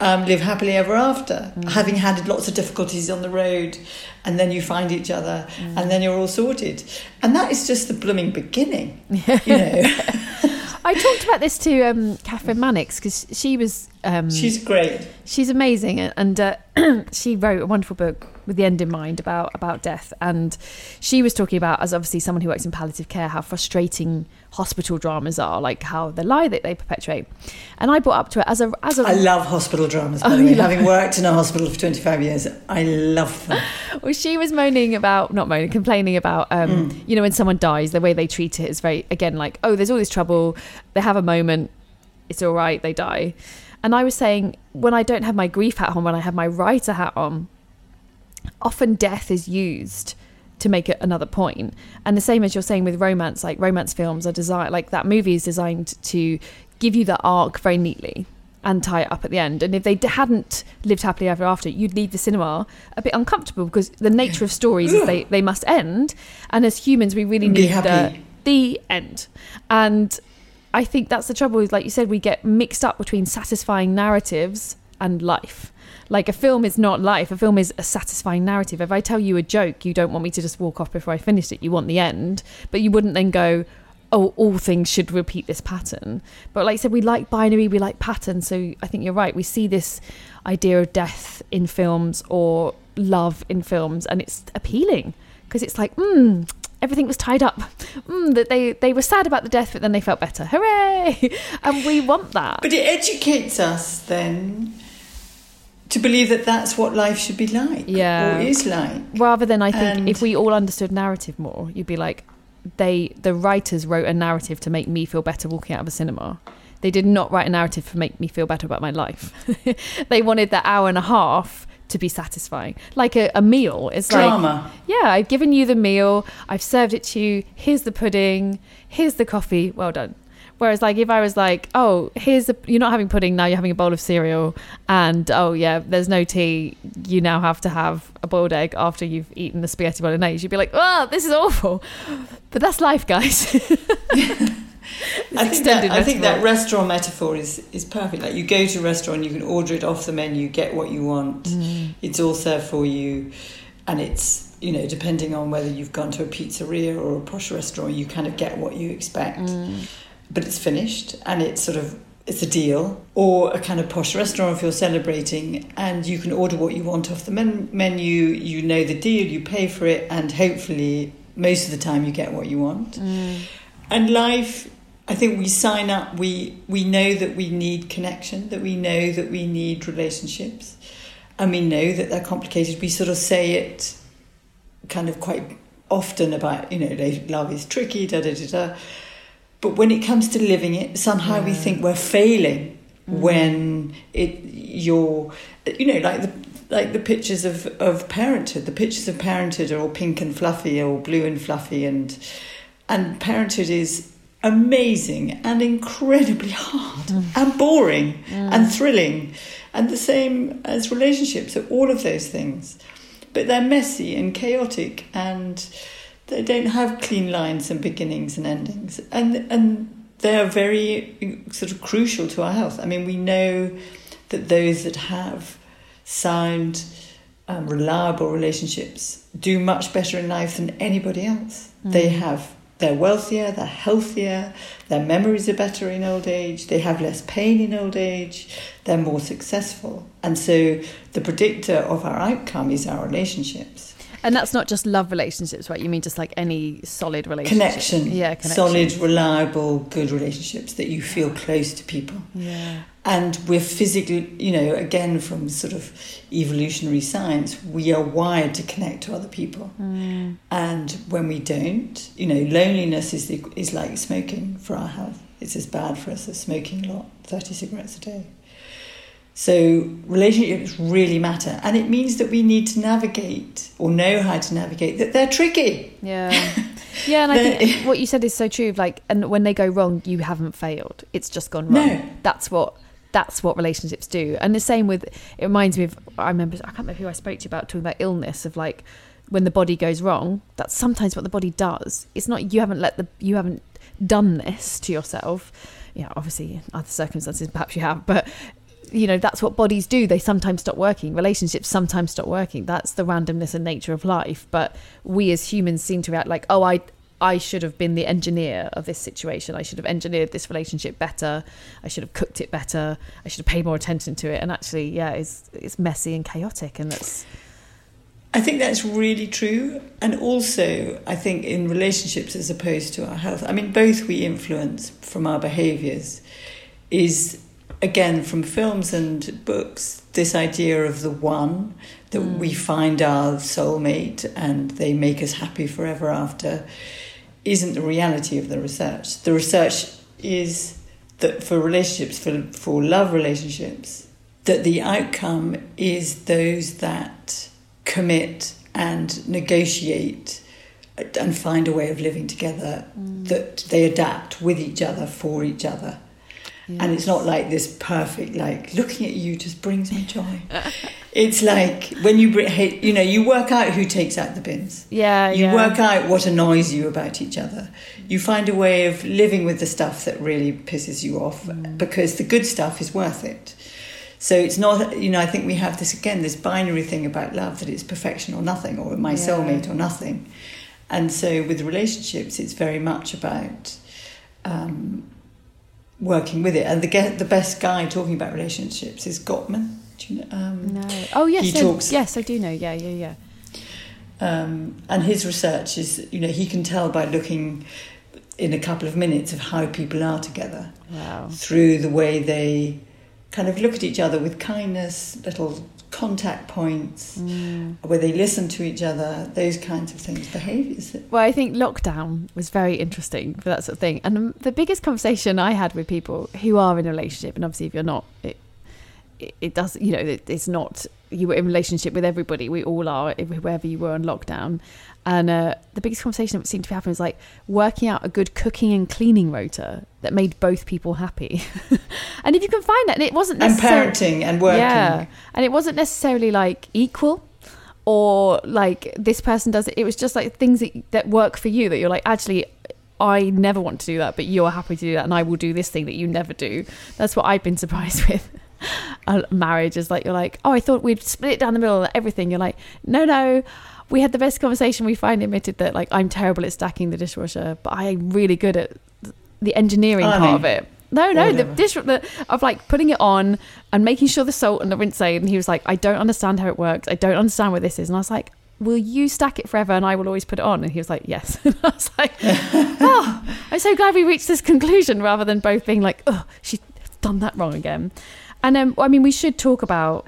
um, live happily ever after, Mm. having had lots of difficulties on the road, and then you find each other, Mm. and then you're all sorted. And that is just the blooming beginning, you know. i talked about this to um, kathryn mannix because she was um, She's great. she's amazing and uh, she wrote a wonderful book with the end in mind about about death and she was talking about as obviously someone who works in palliative care how frustrating hospital dramas are like how the lie that they perpetuate and i brought up to it as a as a I love hospital dramas, by Oh, the way. Having worked in a hospital for 25 years, I love them. well, she was moaning about not moaning complaining about um, you know when someone dies the way they treat it is very again like oh there's all this trouble they have a moment it's all right they die and i was saying when i don't have my grief hat on when i have my writer hat on often death is used to make it another point. and the same as you're saying with romance like romance films are designed like that movie is designed to give you the arc very neatly and tie it up at the end. And if they hadn't lived happily ever after you'd leave the cinema a bit uncomfortable because the nature of stories is they, they must end. And as humans we really need the, the end. And i think that's the trouble is like you said we get mixed up between satisfying narratives and life. Like a film is not life. A film is a satisfying narrative. If i tell you a joke you don't want me to just walk off before i finish it. You want the end. But you wouldn't then go oh all things should repeat this pattern. But like i said we like binary we like patterns. So i think you're right. We see this idea of death in films or love in films and it's appealing because it's like mm, everything was tied up mm, that they they were sad about the death but then they felt better hooray and we want that But it educates us then to believe that that's what life should be like Yeah. or is like. rather than I think And- if we all understood narrative more, you'd be like, they the writers wrote a narrative to make me feel better walking out of a cinema. They did not write a narrative to make me feel better about my life. they wanted that hour and a half to be satisfying, like a, a meal. It's Drama. like, yeah, I've given you the meal, I've served it to you. Here's the pudding. Here's the coffee. Well done. Whereas, like, if I was like, oh, here's the, you're not having pudding now, you're having a bowl of cereal, and oh, yeah, there's no tea, you now have to have a boiled egg after you've eaten the spaghetti bolognese, you'd be like, oh, this is awful. But that's life, guys. I think, that, I think that restaurant metaphor is, is perfect. Like you go to a restaurant, you can order it off the menu, get what you want. Mm. It's all served for you, and it's you know depending on whether you've gone to a pizzeria or a posh restaurant, you kind of get what you expect. Mm. But it's finished, and it's sort of it's a deal. Or a kind of posh restaurant if you're celebrating, and you can order what you want off the men- menu. You know the deal, you pay for it, and hopefully most of the time you get what you want. And life, I think we sign up, we, we know that we need connection, that we know that we need relationships, and we know that they're complicated. We sort of say it kind of quite often about, you know, love is tricky, da da da da. But when it comes to living it, somehow we mm. think we're failing mm. when it you're, you know, like the like the pictures of, of parenthood. The pictures of parenthood are all pink and fluffy or blue and fluffy and and parenthood is amazing and incredibly hard mm. and boring mm. and thrilling and the same as relationships are all of those things. But they're messy and chaotic and they don't have clean lines and beginnings and endings. And and they're very uh, sort of crucial to our health. I mean we know that those that have sound um, reliable relationships do much better in life than anybody else. They mm. have they're wealthier, they're healthier, their memories are better in old age, they have less pain in old age, they're more successful. And so the predictor of our outcome is our relationships. And that's not just love relationships, right? You mean just like any solid relationship? Connection. Yeah, connection. Solid, reliable, good relationships that you feel close to people. Yeah. And we're physically, you know, again from sort of evolutionary science, we are wired to connect to other people. Mm. And when we don't, you know, loneliness is the, is like smoking for our health. It's as bad for us as smoking a lot, thirty cigarettes a day. So relationships really matter, and it means that we need to navigate or know how to navigate. That they're tricky. Yeah. Yeah, and I think what you said is so true. Like, and when they go wrong, you haven't failed. It's just gone wrong. No. That's what that's what relationships do. And the same with it reminds me of I remember I can't remember who I spoke to about talking about illness of like when the body goes wrong. That's sometimes what the body does. It's not you haven't let the you haven't done this to yourself. Yeah, obviously other circumstances perhaps you have, but you know that's what bodies do they sometimes stop working relationships sometimes stop working that's the randomness and nature of life but we as humans seem to react like oh i i should have been the engineer of this situation. I should have engineered this relationship better. I should have cooked it better. I should have paid more attention to it. And actually yeah it's it's messy and chaotic and that's I think that's really true. And also, I think in relationships as opposed to our health, I mean, both we influence from our behaviors, is again from films and books, this idea of the one, that mm. we find our soulmate and they make us happy forever after, isn't the reality of the research. The research is that for relationships, for, for love relationships, that the outcome is those that commit and negotiate and find a way of living together mm. that they adapt with each other for each other. And it's not like this perfect, like looking at you just brings me joy. it's like when you you know, you work out who takes out the bins. yeah You yeah. work out what annoys you about each other. You find a way of living with the stuff that really pisses you off because the good stuff is worth it. So it's not, you know, I think we have this again, this binary thing about love that it's perfection or nothing, or my Yeah. soulmate or nothing. And so with relationships, it's very much about um, working with it. And the the best guy talking about relationships is Gottman. Do you know? Um, no oh yes He no, talks- yes i do know yeah yeah yeah Um, and his research is, you know, he can tell by looking in a couple of minutes of how people are together wow through the way they kind of look at each other with kindness, little contact points, Mm. where they listen to each other, those kinds of things, behaviours. Well, I think lockdown was very interesting for that sort of thing. And the biggest conversation I had with people who are in a relationship, and obviously if you're not, it, it, it does, you know, it, it's not, you were in relationship with everybody. We all are, wherever you were on lockdown. And uh, the biggest conversation that seemed to be happening was like working out a good cooking and cleaning rota that made both people happy. and if you can find that, and it wasn't and parenting and working. Yeah, and it wasn't necessarily like equal or like this person does it. It was just like things that, that work for you that you're like, actually, I never want to do that, but you're happy to do that, and I will do this thing that you never do. That's what I've been surprised with. A marriage is like you're like, oh, I thought we'd split it down the middle of everything. You're like, no, no. We had the best conversation. We finally admitted that like I'm terrible at stacking the dishwasher, but I'm really good at the engineering part of it. No, no, the Whatever. dish the, of like putting it on and making sure the salt and the rinse aid. And he was like, I don't understand how it works. I don't understand what this is. And I was like, Will you stack it forever and I will always put it on? And he was like, Yes. And I was like, Oh, I'm so glad we reached this conclusion rather than both being like, Oh, she's done that wrong again. And um, I mean, we should talk about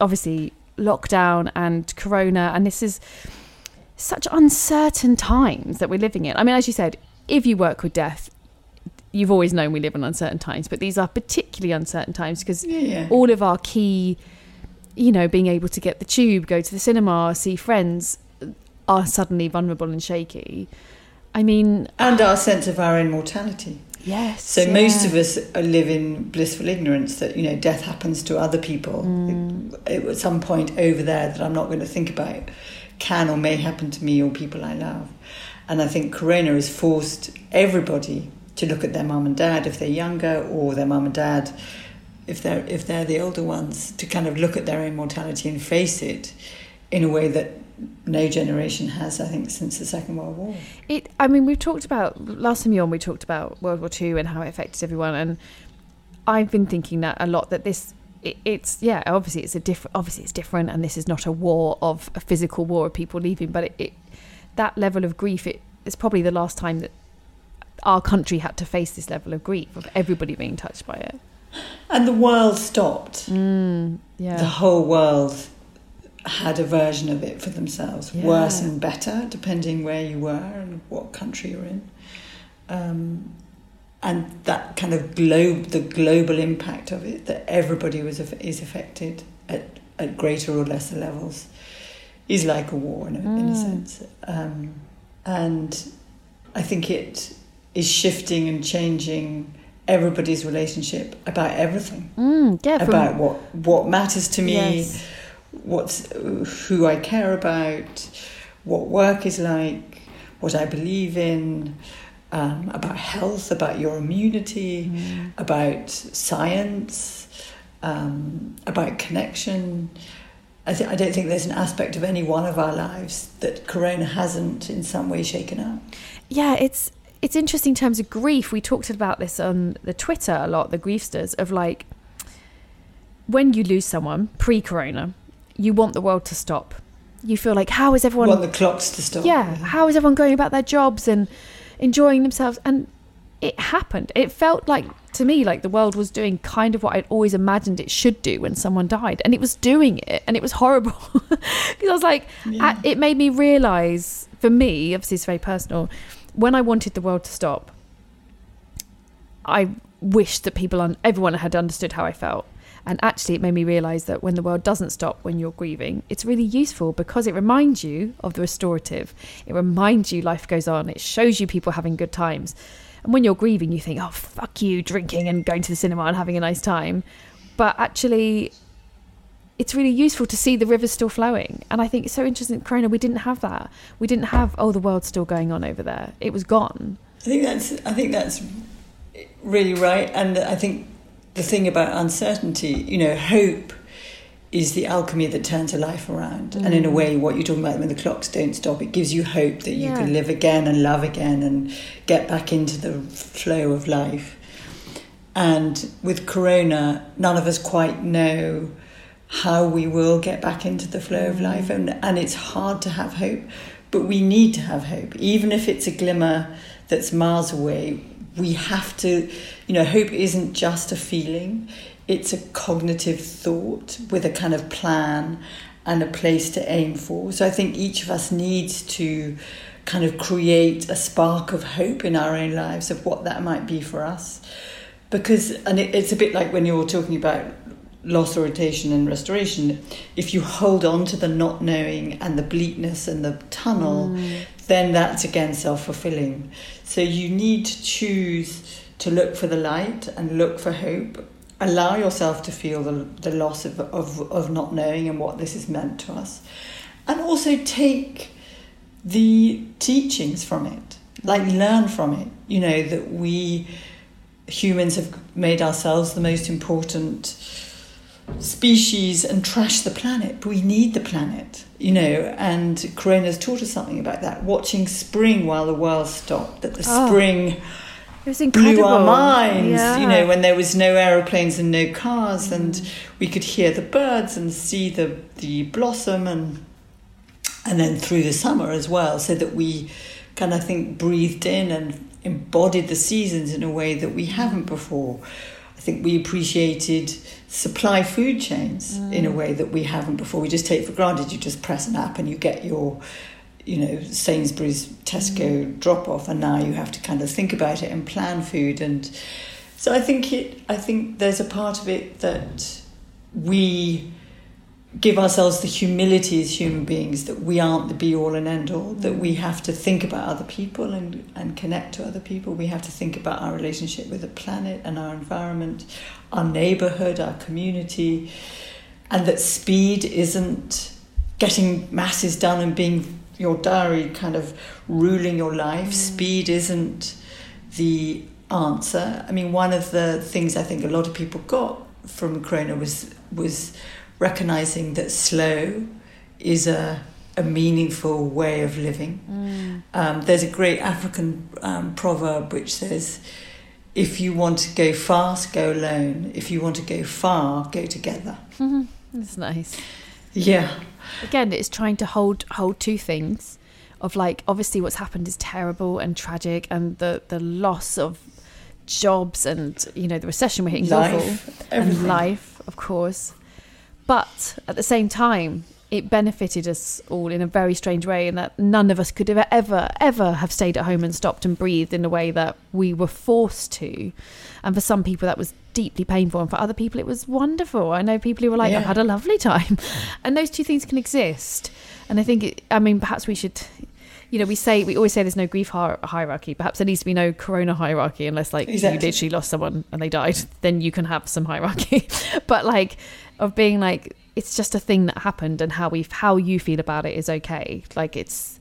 obviously lockdown and corona. And this is such uncertain times that we're living in. I mean, as you said, if you work with death, you've always known we live in uncertain times, but these are particularly uncertain times because Yeah, yeah. all of our key, you know, being able to get the tube, go to the cinema, see friends, are suddenly vulnerable and shaky. I mean, And our sense of our own mortality. Yes. So most of us live in blissful ignorance that you know death happens to other people Mm. It- at some point over there that I'm not going to think about can or may happen to me or people I love. And I think Corona has forced everybody to look at their mum and dad if they're younger or their mum and dad if they're if they're the older ones to kind of look at their own mortality and face it in a way that no generation has, I think, since the Second World War. It. I mean, we've talked about last time you on. We talked about World War Two and how it affected everyone, and I've been thinking that a lot. That this, it, it's yeah, obviously it's a different. Obviously it's different, and this is not a war of a physical war of people leaving, but it, it that level of grief. It, it's probably the last time that our country had to face this level of grief of everybody being touched by it. And the world stopped. Mm, yeah. The whole world had a version of it for themselves, Yeah. worse and better, depending where you were and what country you're in. Um, and that kind of globe, the global impact of it, that everybody was is affected at, at greater or lesser levels, is like a war in a, in a Mm. sense. Um, and I think it is shifting and changing everybody's relationship about everything Mm, yeah. about what what matters to me, Yes. What's who I care about, what work is like, what I believe in, um, about health, about your immunity, Mm. about science, um, about connection. I, th- I don't think there's an aspect of any one of our lives that Corona hasn't in some way shaken up. yeah, it's it's interesting in terms of grief. We talked about this on the Twitter a lot, the griefsters, of like when you lose someone pre-corona, you want the world to stop. You feel like how is everyone want the clocks to stop. yeah, how is everyone going about their jobs and enjoying themselves? And it happened. It felt like to me like the world was doing kind of what I'd always imagined it should do when someone died, and it was doing it, and it was horrible because I was like, Yeah. it made me realize. For me, obviously, it's very personal. When I wanted the world to stop, I wished that people, un- everyone had understood how I felt. And actually, it made me realize that when the world doesn't stop when you're grieving, it's really useful because it reminds you of the restorative. It reminds you life goes on. It shows you people having good times. And when you're grieving, you think, oh, fuck you, drinking and going to the cinema and having a nice time. But actually, it's really useful to see the rivers still flowing. And I think it's so interesting, Corona, we didn't have that. We didn't have, oh, the world's still going on over there. It was gone. I think that's I think that's really right, and I think the thing about uncertainty, you know, hope is the alchemy that turns a life around. And in a mm. way, what you're talking about when the clocks don't stop, it gives you hope that you Yeah. can live again and love again and get back into the flow of life. And with Corona, none of us quite know how we will get back into the flow of life, mm. and, and it's hard to have hope, but we need to have hope, even if it's a glimmer that's miles away. We have to, you know, hope isn't just a feeling, it's a cognitive thought with a kind of plan and a place to aim for. So I think each of us needs to kind of create a spark of hope in our own lives of what that might be for us. Because and it, it's a bit like when you're talking about loss orientation and restoration. If you hold on to the not knowing and the bleakness and the tunnel mm. Then that's again self-fulfilling. So you need to choose to look for the light and look for hope. Allow yourself to feel the, the loss of, of, of not knowing and what this has meant to us. And also take the teachings from it. Like learn from it. You know that we humans have made ourselves the most important species and trash the planet we need the planet you know and corona's taught us something about that watching spring while the world stopped that the Oh, spring It was incredible. blew our minds Yeah. you know when there was no aeroplanes and no cars and we could hear the birds and see the the blossom and and then through the summer as well so that we kind of think breathed in and embodied the seasons in a way that we haven't before i think we appreciated supply food chains in a way that we haven't before. We just take for granted you just press an app and you get your you know Sainsbury's Tesco mm. drop off and now you have to kind of think about it and plan food. And so I think it I think there's a part of it that we give ourselves the humility as human beings that we aren't the be all and end all, that mm. we have to think about other people and, and connect to other people. We have to think about our relationship with the planet and our environment, our neighborhood, our community, and that speed isn't getting masses done and being your diary kind of ruling your life. Speed isn't the answer. I mean, one of the things I think a lot of people got from Corona was was recognizing that slow is a a meaningful way of living. Mm. Um, there's a great African um, proverb which says, "If you want to go fast, go alone. If you want to go far, go together." Mm-hmm. That's nice. Yeah, Again, it's trying to hold hold two things of like obviously what's happened is terrible and tragic and the the loss of jobs and you know the recession we're hitting Life, awful everything. and life of course but at the same time it benefited us all in a very strange way in that none of us could have ever ever have stayed at home and stopped and breathed in the way that we were forced to. And for some people that was deeply painful and for other people it was wonderful. I know people who were like i've had a lovely time. And those two things can exist. And i think it, i mean perhaps we should you know we say we always say there's no grief hierarchy. Perhaps there needs to be no corona hierarchy unless like you literally lost someone and they died. Then you can have some hierarchy. But like of being like it's just a thing that happened and how we how you feel about it is okay. Like it's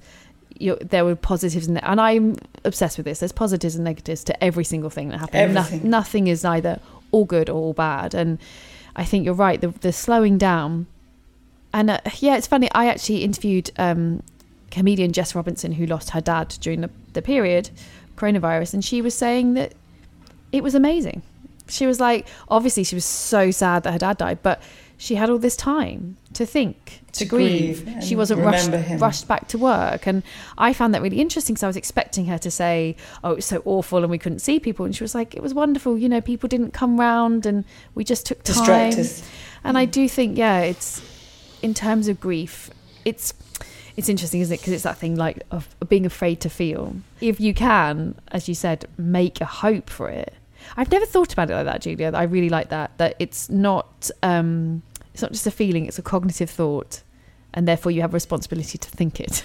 there were positives and and I'm obsessed with this. There's positives and negatives to every single thing that happened. No- nothing is either all good or all bad. And I think you're right. The the slowing down. And uh, yeah it's funny. I actually interviewed um comedian Jess Robinson who lost her dad during the, the period coronavirus and she was saying that it was amazing. She was like obviously she was so sad that her dad died but she had all this time to think to, To grieve, grieve she wasn't rushed him. rushed back to work and i found that really interesting because i was expecting her to say oh it's so awful and we couldn't see people and she was like it was wonderful you know people didn't come round and we just took time distract us. and I do think, yeah, it's in terms of grief, it's it's interesting, isn't it? Because it's that thing like of being afraid to feel. If you can, as you said, make a hope for it. I've never thought about it like that, Julia. I really like that. That it's not um, it's not just a feeling; it's a cognitive thought, and therefore you have a responsibility to think it,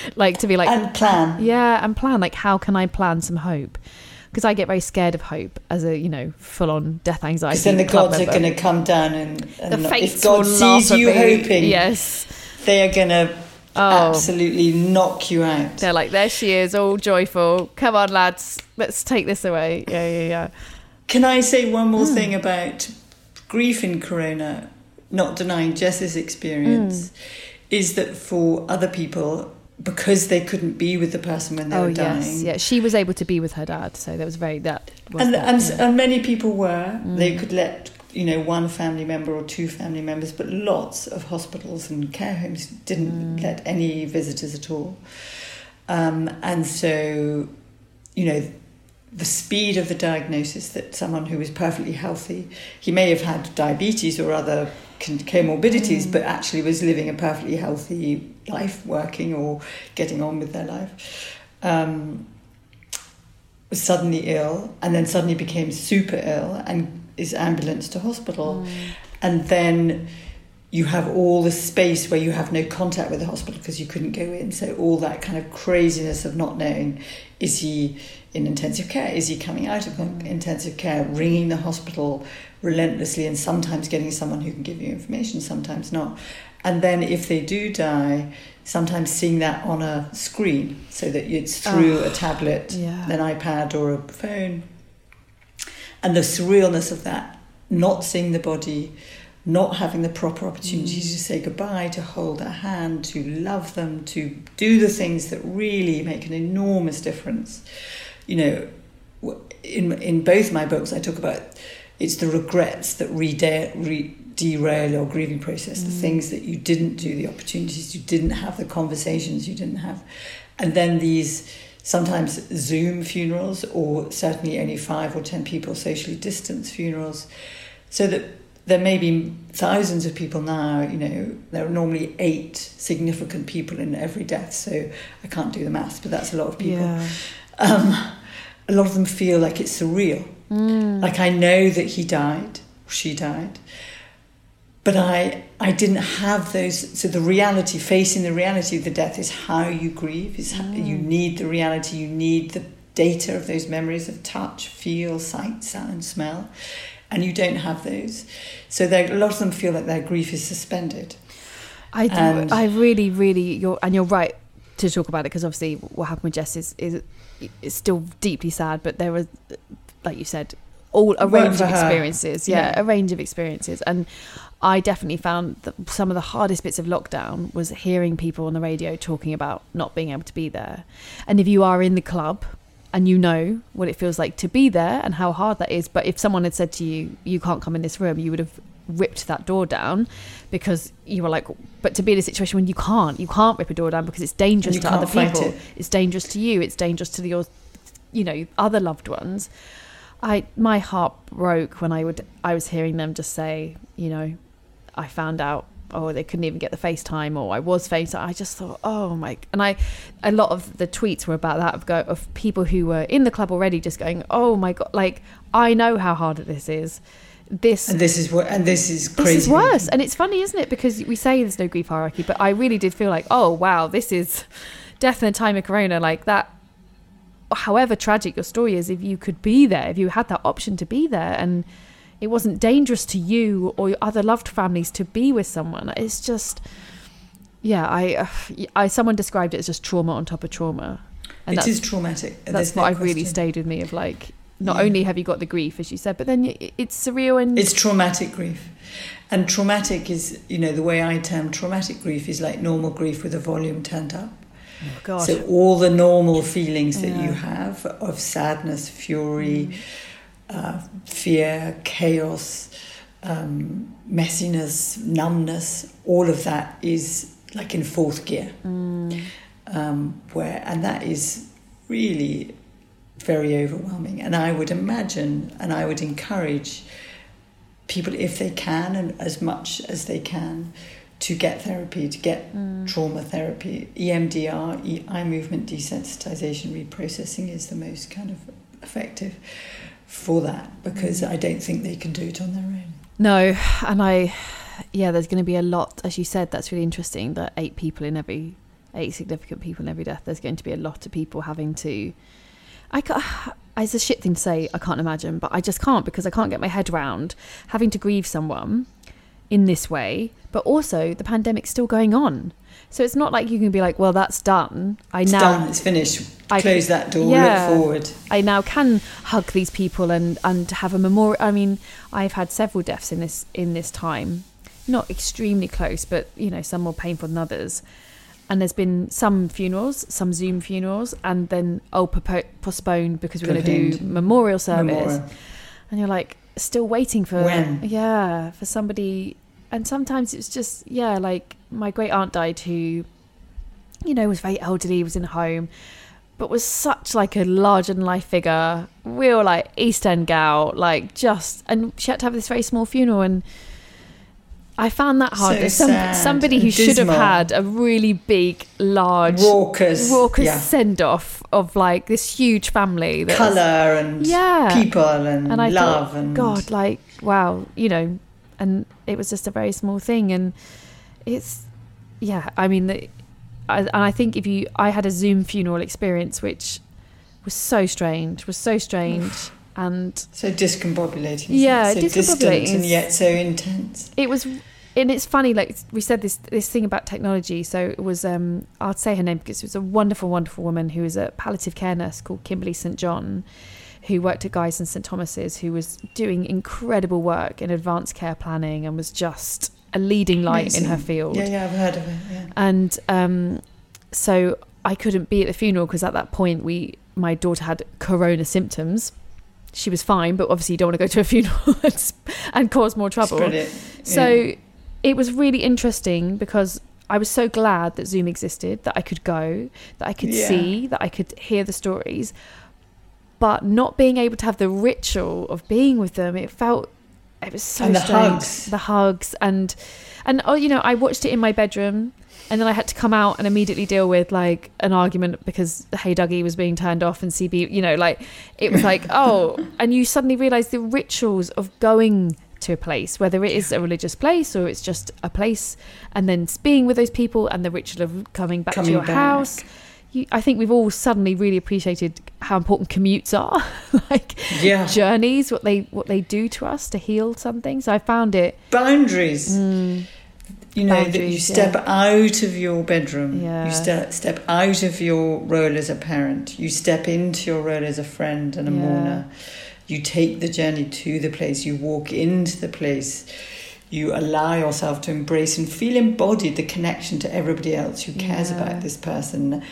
like to be like and plan. yeah, and plan like how can I plan some hope? Because I get very scared of hope as a you know full on death anxiety. Because then the gods are going to come down and, and the fates if God sees you hoping, Yes, they are going to Oh. absolutely knock you out. they're like there she is, all joyful. Come on, lads, let's take this away. Yeah, yeah, yeah. Can I say one more Hmm. thing about grief in Corona? Not denying Jess's experience, Hmm. is that for other people, because they couldn't be with the person when they oh were dying, yes, yeah. She was able to be with her dad, so that was very that. Was and that, and, yeah. Mm. and many people were. They could let you know one family member or two family members, but lots of hospitals and care homes didn't Mm. let any visitors at all. Um, and so, you know, the speed of the diagnosis that someone who was perfectly healthy, he may have had diabetes or other comorbidities, but actually was living a perfectly healthy life, working or getting on with their life. Um, was suddenly ill and then suddenly became super ill and is ambulanced to hospital. And then you have all the space where you have no contact with the hospital because you couldn't go in. So all that kind of craziness of not knowing is he in intensive care? Is he coming out of mm. intensive care? Ringing the hospital relentlessly and sometimes getting someone who can give you information, sometimes not. And then if they do die, sometimes seeing that on a screen so that it's through a ah, tablet, yeah. an iPad or a phone. And the surrealness of that, not seeing the body, not having the proper opportunity mm. to say goodbye, to hold a hand, to love them, to do the things that really make an enormous difference. You know, in in both my books, I talk about it's the regrets that re- re- derail your grieving process, the mm. things that you didn't do, the opportunities you didn't have, the conversations you didn't have, and then these sometimes Zoom funerals or certainly only five or ten people socially distanced funerals, so that there may be thousands of people now, you know, there are normally eight significant people in every death, so I can't do the maths, but that's a lot of people. Yeah. Um, a lot of them feel like it's surreal. Mm. Like I know that he died, she died, but I I didn't have those. So the reality, facing the reality of the death, is how you grieve. Is how, you need the reality. You need the data of those memories of touch, feel, sight, sound, smell, and you don't have those. So a lot of them feel like their grief is suspended. I do. And- I really, really. You're and you're right to talk about it because obviously what happened with Jess is is is still deeply sad. But there was, like you said, all a range of experiences. Yeah, Yeah. a range of experiences, and I definitely found that some of the hardest bits of lockdown was hearing people on the radio talking about not being able to be there. And if you are in the club and you know what it feels like to be there and how hard that is, but if someone had said to you, you can't come in this room, you would have ripped that door down because you were like, but to be in a situation when you can't, you can't rip a door down because it's dangerous to other people. it. It's dangerous to you. It's dangerous to your, you know, other loved ones. I my heart broke when I would I was hearing them just say, you know, I found out oh they couldn't even get the FaceTime or I was FaceTime. I just thought, oh my and I a lot of the tweets were about that of go of people who were in the club already just going, Oh my god like I know how hard this is. This And this is what, and this is this is worse. And it's funny, isn't it? Because we say there's no grief hierarchy, but I really did feel like, oh wow, this is death in the time of corona, like that however tragic your story is, if you could be there, if you had that option to be there and it wasn't dangerous to you or your other loved families to be with someone, it's just yeah, I, uh, I someone described it as just trauma on top of trauma. And It that's, traumatic. that's what no I've really stayed with me of like not Yeah. only have you got the grief as you said, but then it's surreal and It's traumatic grief. And traumatic is, you know, the way I term traumatic grief is like normal grief with a volume turned up. oh. So all the normal feelings that Yeah. Mm. you have of sadness, fury, uh, fear, chaos, um, messiness, numbness, all of that is like in fourth gear. Mm. Um, where and that is really very overwhelming. And I would imagine, and I would encourage people, if they can, and as much as they can, to get therapy, to get trauma therapy. EMDR, eye movement desensitization reprocessing, is the most kind of effective for that because I don't think they can do it on their own. No, and I, yeah, there's going to be a lot, as you said, that's really interesting. That eight people in every, eight significant people in every death. There's going to be a lot of people having to. I ca it's a shit thing to say. I can't imagine, but I just can't because I can't get my head round having to grieve someone in this way. But also, the pandemic's still going on, so it's not like you can be like, "Well, that's done." I It's now done, it's finished. I Close can- that door, yeah. look forward. I now can hug these people and and have a memorial. I mean, I've had several deaths in this in this time, not extremely close, but you know, some more painful than others. And there's been some funerals, some Zoom funerals, and then oh, propo- postponed because we're going to do memorial service. Memorial. And you're like still waiting for When? yeah for somebody. And sometimes it's just yeah, like my great aunt died who, you know, was very elderly, was in a home but was such like a larger than life figure. real like East End gal, like just, and she had to have this very small funeral, and I found that hard. So Some, somebody who and should have had a really big, large, Raucous, raucous yeah. send off of like this huge family. that Colour and Yeah. people and, and I love thought, and God, like wow, you know, and it was just a very small thing, and it's yeah. I mean, the, I, and I think if you, I had a Zoom funeral experience, which was so strange, was so strange, and so discombobulating. Yeah, it? so distant discombobulating and yet so intense. it was and it's funny like we said this this thing about technology so it was um i'll say her name because it was a wonderful wonderful woman who was a palliative care nurse called kimberly st john who worked at Guy's and St Thomas's, who was doing incredible work in advanced care planning and was just a leading light in her field. Yeah, yeah, I've heard of it. Yeah. And um, so I couldn't be at the funeral because at that point we my daughter had corona symptoms. She was fine, but obviously you don't want to go to a funeral and, and cause more trouble. Spread it. So it was really interesting because I was so glad that Zoom existed, that I could go, that I could Yeah. see, that I could hear the stories. But not being able to have the ritual of being with them, it felt it was so And the strange. hugs. The hugs and and oh, you know, I watched it in my bedroom and then I had to come out and immediately deal with like an argument because Hey Duggee was being turned off and CB, you know, like it was like, oh, and you suddenly realize the rituals of going to a place, whether it is a religious place or it's just a place, and then being with those people and the ritual of coming back Coming to your back. house. You, I think we've all suddenly really appreciated how important commutes are, like Yeah. journeys, what they what they do to us to heal something. So I found it boundaries. Mm. You know, that you step yeah. out of your bedroom. Yeah. You step step out of your role as a parent. You step into your role as a friend and a Yeah. mourner. You take the journey to the place, you walk into the place, you allow yourself to embrace and feel embodied the connection to everybody else who cares Yeah. about this person.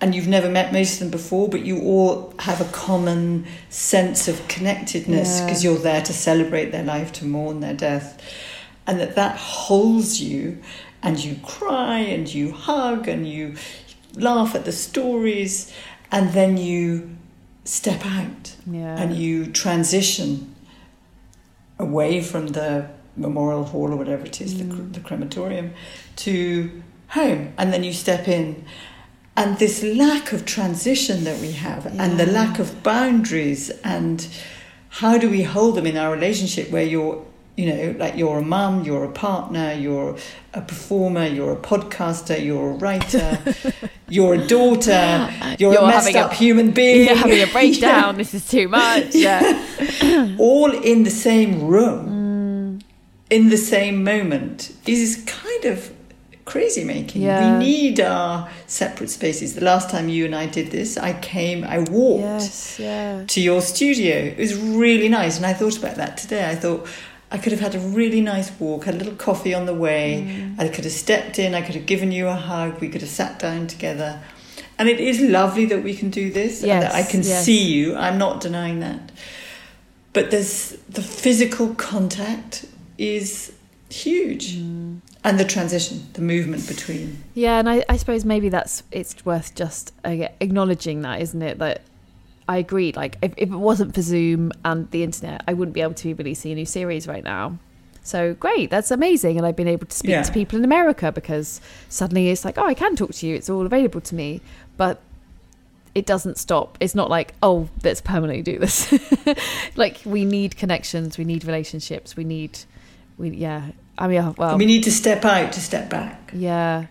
And you've never met most of them before, but you all have a common sense of connectedness Yeah. because you're there to celebrate their life, to mourn their death. And that that holds you, and you cry and you hug and you laugh at the stories, and then you step out Yeah. and you transition away from the memorial hall or whatever it is, the, cr- mm. the crematorium, to home. And then you step in. And this lack of transition that we have, and the lack of boundaries, and how do we hold them in our relationship where you're, you know, like you're a mum, you're a partner, you're a performer, you're a podcaster, you're a writer, you're a daughter, you're, uh, You're a messed having a- up human being. You're having a breakdown. This is too much. Yeah. all in the same room, mm. in the same moment, is kind of crazy making. Yeah. We need our separate spaces. The last time you and I did this, I came, I walked yes. Yeah. to your studio. It was really nice, and I thought about that today. I thought I could have had a really nice walk, had a little coffee on the way. Mm. I could have stepped in, I could have given you a hug, we could have sat down together. And it is lovely that we can do this, and that I can yes. see you. I'm not denying that. But there's the physical contact is huge. Mm. And the transition, the movement between. Yeah, and I, I suppose maybe that's it's worth just uh, acknowledging that, isn't it? That I agree. Like, if, if it wasn't for Zoom and the internet, I wouldn't be able to be releasing a new series right now. So great, that's amazing, and I've been able to speak Yeah. to people in America because suddenly it's like, oh, I can talk to you. It's all available to me, but it doesn't stop. It's not like, oh, let's permanently do this. like we need connections, we need relationships, we need, we yeah. I mean, uh, well, we need to step out to step back. yeah.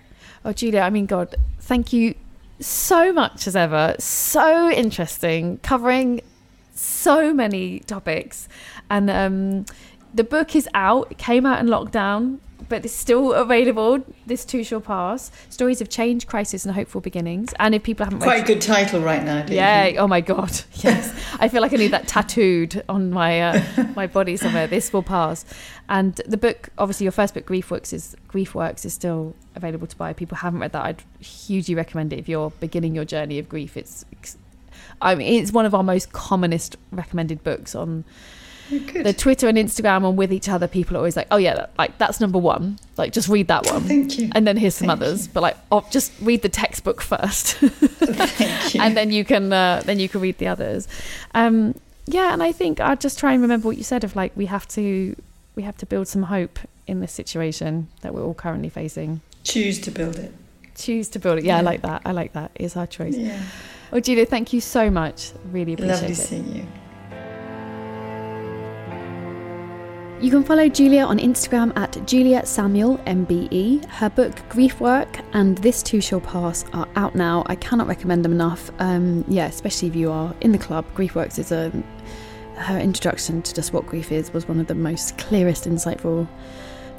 Oh, Julia, I mean, God, thank you so much as ever. So interesting, covering so many topics. And um, the book is out. It came out in lockdown, but it's still available. This too shall pass. Stories of change, crisis, and hopeful beginnings. And if people haven't read Quite a good title right now, don't you yeah. Oh my god. Yes. I feel like I need that tattooed on my uh, my body somewhere. This will pass. And the book, obviously, your first book, Grief Works, is Grief Works is still available to buy. If people haven't read that, I'd hugely recommend it if you're beginning your journey of grief. It's, I mean, it's one of our most commonest recommended books on Good. the Twitter and Instagram and with each other. People are always like, "Oh yeah, that, like that's number one. Like just read that one." Thank you. And then here's some Thank others, but like, oh, just read the textbook first. Thank you. and then you can uh, then you can read the others. Um, yeah, and I think I'll just try and remember what you said of like we have to we have to build some hope in this situation that we're all currently facing. Choose to build it. Choose to build it. Yeah, I like that. I like that. It's our choice. Yeah. Well, Julia, thank you so much. Really appreciate Lovely it. seeing you. You can follow Julia on Instagram at Julia Samuel MBE. Her book Grief Work and This Too Shall Pass are out now. I cannot recommend them enough. Um, yeah, especially if you are in the club. Grief Works is a her introduction to just what grief is was one of the most clearest, insightful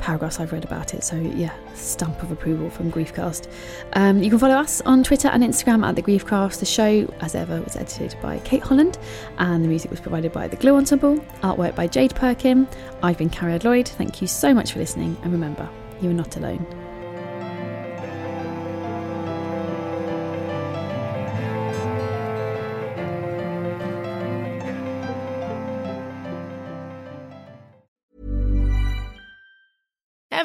paragraphs I've read about it. So yeah, stamp of approval from Griefcast. Um, you can follow us on Twitter and Instagram at the Griefcast. The show, as ever, was edited by Kate Holland, and the music was provided by the Glue Ensemble. Artwork by Jade Perkin. I've been Cariad Lloyd. Thank you so much for listening, and remember, you are not alone.